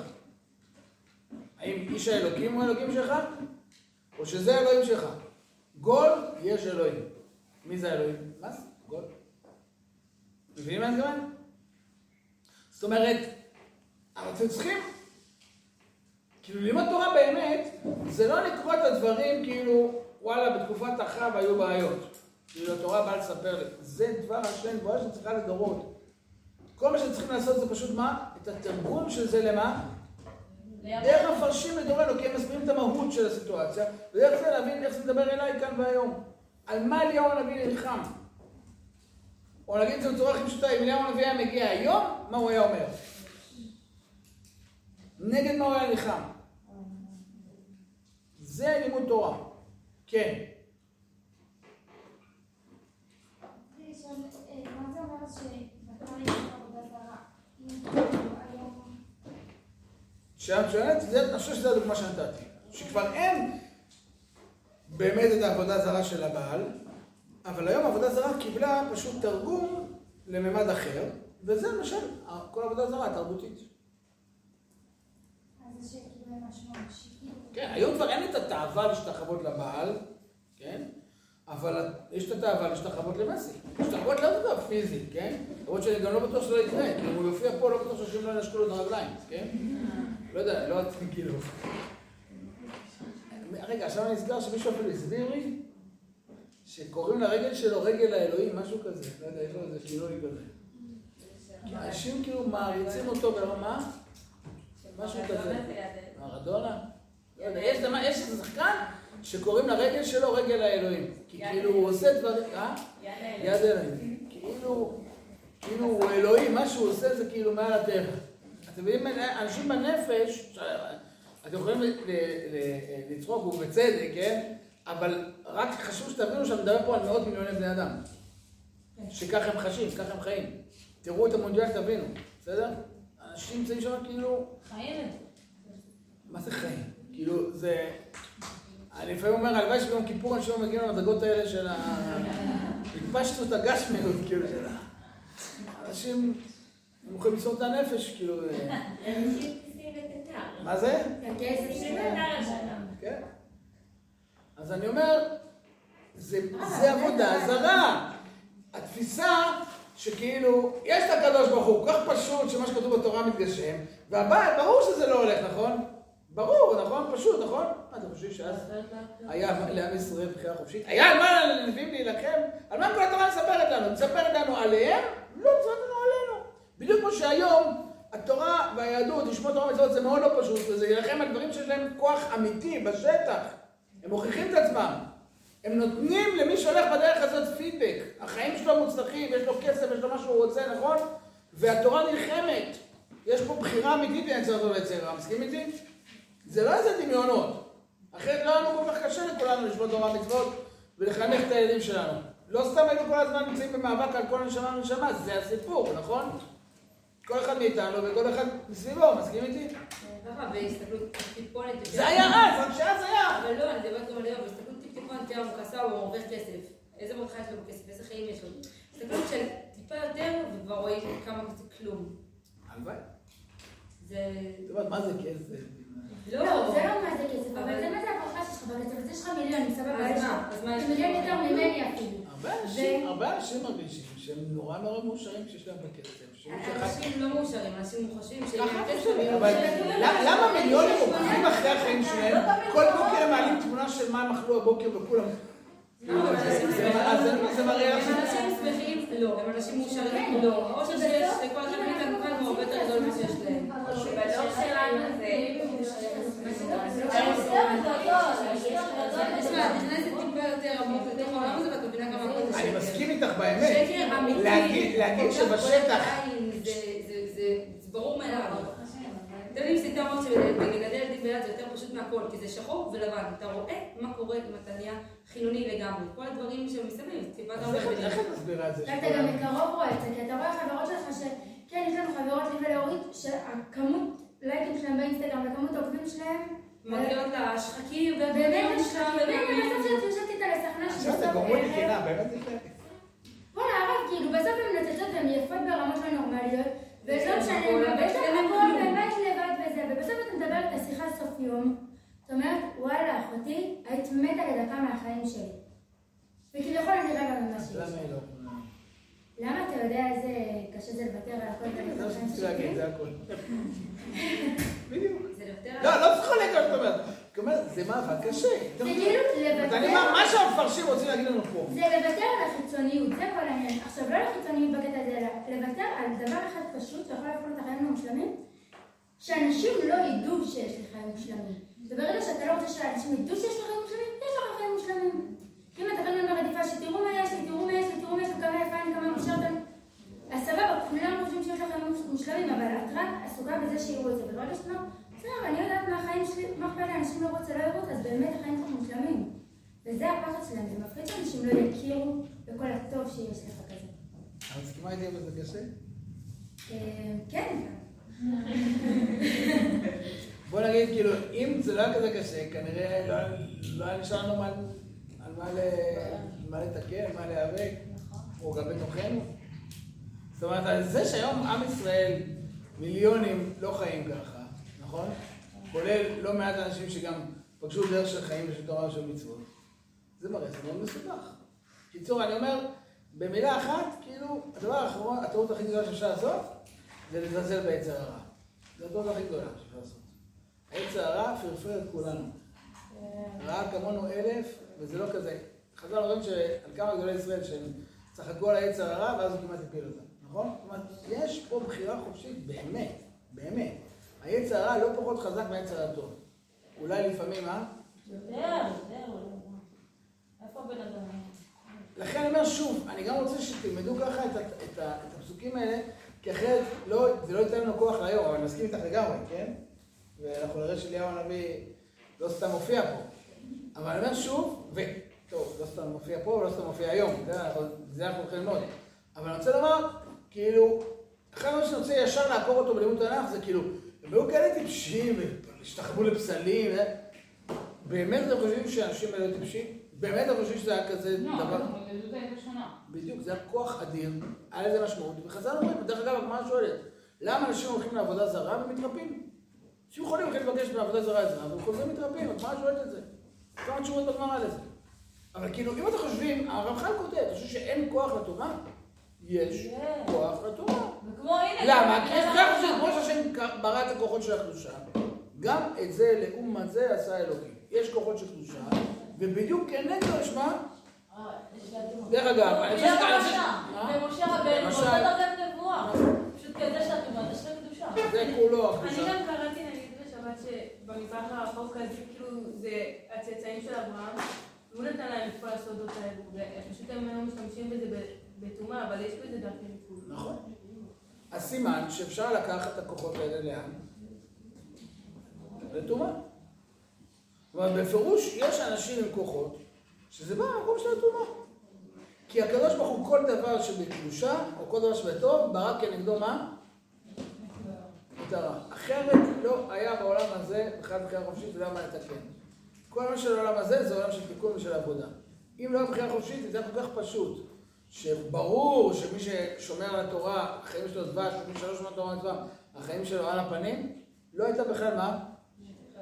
האם איש האלוקים הוא האלוקים שלך? או שזה האלוהים שלך? גול, יש אלוהים. מי זה האלוהים? מה זה? גול. מבינים מה אני מתכוון? זאת אומרת, אנחנו צריכים, כאילו ללמוד תורה באמת, זה לא לקרוא את הדברים כאילו, וואלה, בתקופת אחאב היו בעיות. כאילו התורה באה לספר לי. זה דבר השם, דבר שצריכה לדורות. כל מה שצריכים לעשות זה פשוט מה? את התרגום של זה למה? דרך המפרשים לדורנו, כי הם מסבירים את המהות של הסיטואציה, ודרך זה להבין איך זה מדבר אליי כאן והיום. על מה אליהו הנביא נלחם? או נגיד את זה בצורה הכי פשוטה, אם אליהו הנביא היה מגיע היום, מה הוא היה אומר? נגד מה הוא היה נלחם? זה לימוד תורה. כן. רציתי לשאול, אה, מה זה אומר שבתורה יש עבודה זרה? אם כאילו היום... מצוינת, זה- אני חושב שזו הדוגמה שנתתי. שכבר אין באמת את העבודה זרה של הבעל, אבל היום העבודה זרה קיבלה פשוט תרגום לממד אחר, וזה למשל כל עבודה זרה שכאילו... כן, היום כבר אין את התאווה להשתחוות לבעל, כן? אבל יש את התאווה להשתחוות למסי. להשתחוות לא דווקא פיזית, כן? למרות שאני גם לא בטוח שזה לא יקרה, כי אם הוא יופיע פה, לא בטוח שאנשים לא ינשקו לו את הרגליים, כן? לא יודע, לא יודעת, כאילו... רגע, עכשיו אני נזכר שמישהו אפילו הסביר לי שקוראים לרגל שלו רגל האלוהים, משהו כזה. לא יודע, יש לו איזה שינוי כזה. כי אנשים כאילו מעריצים אותו ברמה, משהו כזה. מרדונה? לא יש איזה שחקן שקוראים לרגל שלו רגל האלוהים. כי כאילו הוא עושה דברים... אה? יד אלוהים. כאילו, כאילו הוא אלוהים, מה שהוא עושה זה כאילו מעל הטבע. אתם מבינים, אנשים בנפש, אתם יכולים לצחוק, ובצדק, כן? אבל רק חשוב שתבינו שאני מדבר פה על מאות מיליוני בני אדם. שככה הם חשים, ככה הם חיים. תראו את המונדיאל, תבינו, בסדר? אנשים נמצאים שם כאילו... חיים את. מה זה חיים? כאילו, זה... אני לפעמים אומר, הלוואי שביום כיפור אנשים לא מגיעים למדרגות האלה של ה... התפשטות הגשמיות, כאילו, של ה... אנשים, למסור את הנפש, כאילו... אה, מה זה? כן. אז אני אומר, זה, זה עבודה זרה. התפיסה שכאילו, יש את הקדוש ברוך הוא, כל כך פשוט שמה שכתוב בתורה מתגשם, והבעל, ברור שזה לא הולך, נכון? ברור, נכון? פשוט, נכון? מה אתם חושבים שאז היה לעם ישראל בחירה חופשית? היה על מה לנביאים להילחם? על מה כל התורה מספרת לנו? מספרת לנו עליהם? לא, לנו עלינו. בדיוק כמו שהיום התורה והיהדות, לשמוע תורה ומצוות זה מאוד לא פשוט, וזה להילחם על דברים שיש להם כוח אמיתי בשטח. הם מוכיחים את עצמם. הם נותנים למי שהולך בדרך הזאת פידבק. החיים שלו מוצלחים, יש לו כסף, יש לו מה שהוא רוצה, נכון? והתורה נלחמת. יש פה בחירה אמיתית בין יצר טוב ליצר רע. מסכים איתי? זה לא איזה דמיונות. אחרת לא היה לנו כל כך קשה לכולנו לשמוע תורה ומצוות ולחנך את הילדים שלנו. לא סתם היינו כל הזמן נמצאים במאבק על כל נשמה ונשמה, זה הסיפור, נכון? כל אחד מאיתנו וכל אחד מסביבו, מסכים איתי? ככה, בהסתכלות טיפונת יותר... זה היה אז, שאז היה. אבל לא, אני מדברת גם על היום, בהסתכלות טיפונת יותר עמוקה, הוא מרוויח כסף. איזה ברכה יש לו בכסף, איזה חיים יש לו. הסתכלות של טיפה יותר, וכבר רואים כמה זה כלום. הלוואי. זה... מה זה כסף? לא, לא, זה לא מה זה כסף, אבל זה מה זה הברכה שלך בכסף, אז יש לך מיליונים, סבבה, אז מה? אז מה מיליון? יותר ממני אפילו. הרבה אנשים, הרבה אנשים מרגישים. שהם נורא נורא מאושרים כשיש להם בכסף. אנשים לא מאושרים, אנשים מוחשים לא למה- מיליונים עוקבים אחרי לא החיים שלהם? כל בוקר הם מעלים תמונה של מה הם אכלו הבוקר וכולם... לא, זה- מראה לך... הם אנשים שמחים, לא, הם אנשים מאושרים, לא. האושר שיש לכל אחד מאיתנו כאן הוא הרבה יותר גדול ממה שיש להם. שלנו זה... אני. מסכים איתך באמת. להגיד- שבשטח... בולט לעין, זה- זה- ברור מאליו. אתם יודעים, שבגדל ילדים ביד זה יותר פשוט מהכל, כי זה שחור ולבן. אתה רואה מה קורה אם אתה נהיה חילוני לגמרי. כל הדברים שמסביב, טיפה אתה אז איך- את מסבירה את זה? ואתה גם מקרוב רואה את זה, כי אתה רואה חברות שלך ש... כן, יש לנו חברות לי ולאורית, שהכמות לייקים שלהם באינסטגרם וכמות העוקבים שלהם, מגיעות לשחקים, באמת ובאמת יש לך, באמת, בסוף שאת יושבת איתה לסכנה עכשיו זה שבסוף גורם לי באמת. וואלה, הרב, כאילו, בסוף הן נוצצות והן יפות ברמות לא נורמליות, ולא משנה להן הכל. באמת לבד וזה, ובסוף את מדברת את השיחה סוף יום, את אומרת, וואלה, אחותי, היית מתה לדקה מהחיים שלי. וכביכול אני רגע ממה שיש. למה היא לא? למה אתה יודע איזה קשה זה לוותר על הכל זה מה שרציתי להגיד, זה הכל. בדיוק. זה לוותר על... לא, לא צריך מה שאת אומרת. אומרת, זה מאבק קשה. זה כאילו אז אני לוותר, אומר, מה שהמפרשים רוצים להגיד לנו פה. זה לוותר על החיצוניות, זה כל העניין. עכשיו, לא על החיצוניות בקטע הזה, אלא לוותר על דבר אחד פשוט שיכול להפוך את החיים המושלמים, שאנשים לא ידעו שיש לי חיים מושלמים. וברגע שאתה לא רוצה שאנשים ידעו שיש לך חיים מושלמים, יש לך חיים מושלמים. אם אתה הזמן ברדיפה שתראו מה יש לי, תראו מה יש לי, תראו מה יש לי, כמה יפה אני, כמה אני. אז סבבה, כולם חושבים שיש לך חיים מושלמים, אבל את רק עסוקה בזה שיראו את זה. וברגע שאתה אומר, בסדר, אני יודעת מה החיים שלי, מה אכפת לי, אנשים לא רוצה, לא יראו, אז באמת החיים שלך מושלמים. וזה הפחד שלהם, זה מפחיד שאנשים לא יכירו בכל הטוב שיש לך כזה. את מסכימה איתי אבל זה קשה? אה, כן. בוא נגיד, כאילו, אם זה לא היה כזה קשה, כנראה לא היה- לא נשאר לנו מה- על מה לתקן, מה להיאבק, או גם בתוכנו. זאת אומרת, זה שהיום עם ישראל, מיליונים לא חיים ככה, נכון? כולל לא מעט אנשים שגם פגשו דרך של חיים ושל תורה ושל מצוות. זה מראה, זה מאוד מסובך. קיצור, אני אומר, במילה אחת, כאילו, הדבר האחרון, הטעות הכי גדולה שאפשר לעשות, זה לזלזל ביצר הרע. זו הטעות הכי גדולה שאפשר לעשות. היצר הרע פרפר את כולנו. ראה כמונו אלף, וזה לא כזה. חז"ל אומרים שעל כמה גדולי ישראל שהם צחקו על היצר הרע, ואז הוא כמעט הפיל אותם, נכון? אומרת, יש פה בחירה חופשית באמת, באמת. היצר הרע לא פחות חזק מהיצר הטוב. אולי לפעמים, אה? יותר, יותר. איפה הבן אדם? לכן אני אומר שוב, אני גם רוצה שתלמדו ככה את, את, ה- את הפסוקים האלה, כי אחרת לא, זה לא ייתן לנו כוח להיום, אבל אני מסכים איתך לגמרי, כן? ואנחנו נראה שאליהו הנביא לא סתם מופיע פה. אבל אני אומר שוב, ו... טוב, לא סתם מופיע פה ולא סתם מופיע היום, זה, אנחנו- זה אנחנו הולכים ללמוד. אבל אני רוצה לומר, כאילו, אחד מה שאני רוצה ישר לעקור אותו בלימוד תנ"ך, זה כאילו, הם היו כאלה טיפשים, והשתחוו לפסלים, ו... באמת אתם חושבים שאנשים האלה טיפשים? באמת אתם חושבים שזה היה כזה לא, דבר? אבל ההתמודדות הייתה שונה. בדיוק, זה היה כוח אדיר, היה לזה משמעות, וחז"ל אומרים, דרך אגב, הגמרא שואלת, למה אנשים הולכים לעבודה זרה ומתרפאים? אנשים יכולים ללכת לבקש בעבודה זרה עזרה, והם חוזרים מתרפאים, הגמרא שואלת את זה. כמה תשובות בגמרא לזה. אבל כאילו, אם אתם חושבים, הרמח"ל כותב, אתה חושב שאין כוח לתורה? יש. כוח לתורה. וכמו הנה... למה? כי ככה שכמו שהשם ברא את הכוחות של הקדושה, גם את זה לעומת זה עשה אלוקים. יש כוחות של קדושה, ובדיוק כנגדו יש מה? אה. דרך אגב, אני חושב זה. רשע. מה? ומשה רבנו, למשל- באותה דרגת נבואה. פשוט כזה שאת אומרת, יש לה קדושה. זה כולו אני הקדושה. גם קראתי נגיד בשבת שבמזרח הרחוק הזה, כאילו זה הצאצאים של אברהם, והוא נתן להם את כל הסודות האלו, ופשוט הם היום משתמשים בזה ב- בטומאה, אבל יש בזה דרכי. נכון. אז סימן שאפשר לקחת את הכוחות האלה לאן? לטומאה. אבל בפירוש יש אנשים עם כוחות שזה בא מהמקום של הטומאה. כי הקדוש ברוך הוא כל דבר שבקדושה, או כל דבר שבטוב, ברא כנגדו מה? הרע. אחרת לא היה בעולם הזה בכלל בחירה חופשית, ולא היה מה לתקן. כל מה של העולם הזה זה עולם של תיקון ושל עבודה. אם לא היה בחירה חופשית, זה היה כל כך פשוט. שברור שמי ששומר על התורה, החיים שלו דבש, ומי שלא שומר על התורה מצווה, החיים שלו על הפנים, לא הייתה בכלל מה? אה,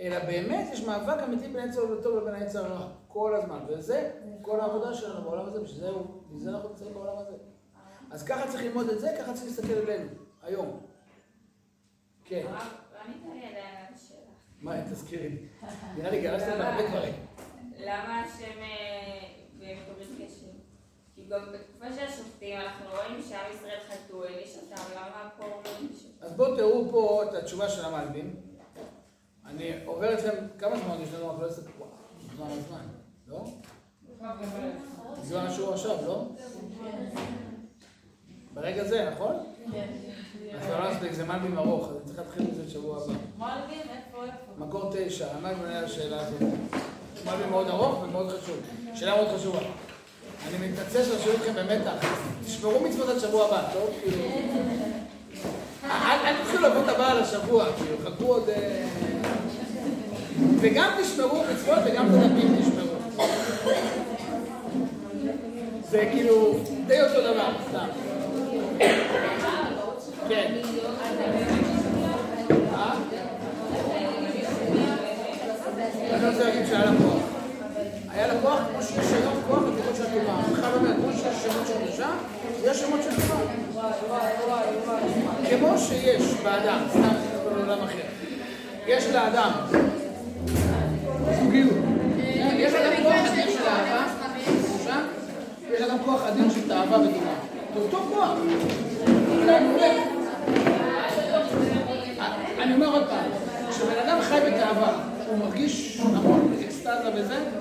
אלא באמת יש מאבק אמיתי בין היצר לטוב לבין היצר הרע, כל הזמן, וזה כל העבודה שלנו בעולם הזה, בשביל זה אנחנו נמצאים בעולם הזה. אז ככה צריך ללמוד את זה, ככה צריך להסתכל עלינו, היום. כן. מה, תזכירי לי. נראה לי גרשת בהרבה דברים. למה השם קשר? כי גם בתקופה של השופטים אנחנו רואים שעם ישראל חטאו, העניש אותם, למה פה הוא לא? אז בואו תראו פה את התשובה של המלבים. אני עובר אתכם, כמה זמן יש לנו? אבל לא אעשה- וואו, זמן על זמן, לא? זמן השיעור עכשיו, לא? ברגע זה, נכון? אז כבר לא נספיק, זה מלבים ארוך, אז אני צריך להתחיל מזה בשבוע הבא. מלבים, איפה, איפה? מקור תשע, עונה על השאלה הזאת. מלבים מאוד ארוך ומאוד חשוב. שאלה מאוד חשובה. אני מתנצל שנשאיר אתכם במתח. תשמרו מצוות עד שבוע הבא, טוב? אל תתחילו לבוא את הבא על השבוע, כאילו, חכו עוד... אה, וגם תשמרו מצוות וגם את הדפים תשמרו. זה כאילו די אותו דבר, סתם. כן. אה? אני רוצה להגיד שהיה לה כוח. היה לה כוח כמו שיש היום כוח לתיקון של הטומאה. בכלל אומר, כמו שיש שמות של רשע, יש שמות של טומאה. כמו שיש באדם, סתם בעולם אחר. יש לאדם זוגיות. יש לאדם כוח אדיר של אהבה, יש לאדם כוח אדיר של תאווה וטומאה. זה אותו כוח. אני אומר עוד פעם, כשבן אדם חי בתאווה, הוא מרגיש המון אקסטזה וזה,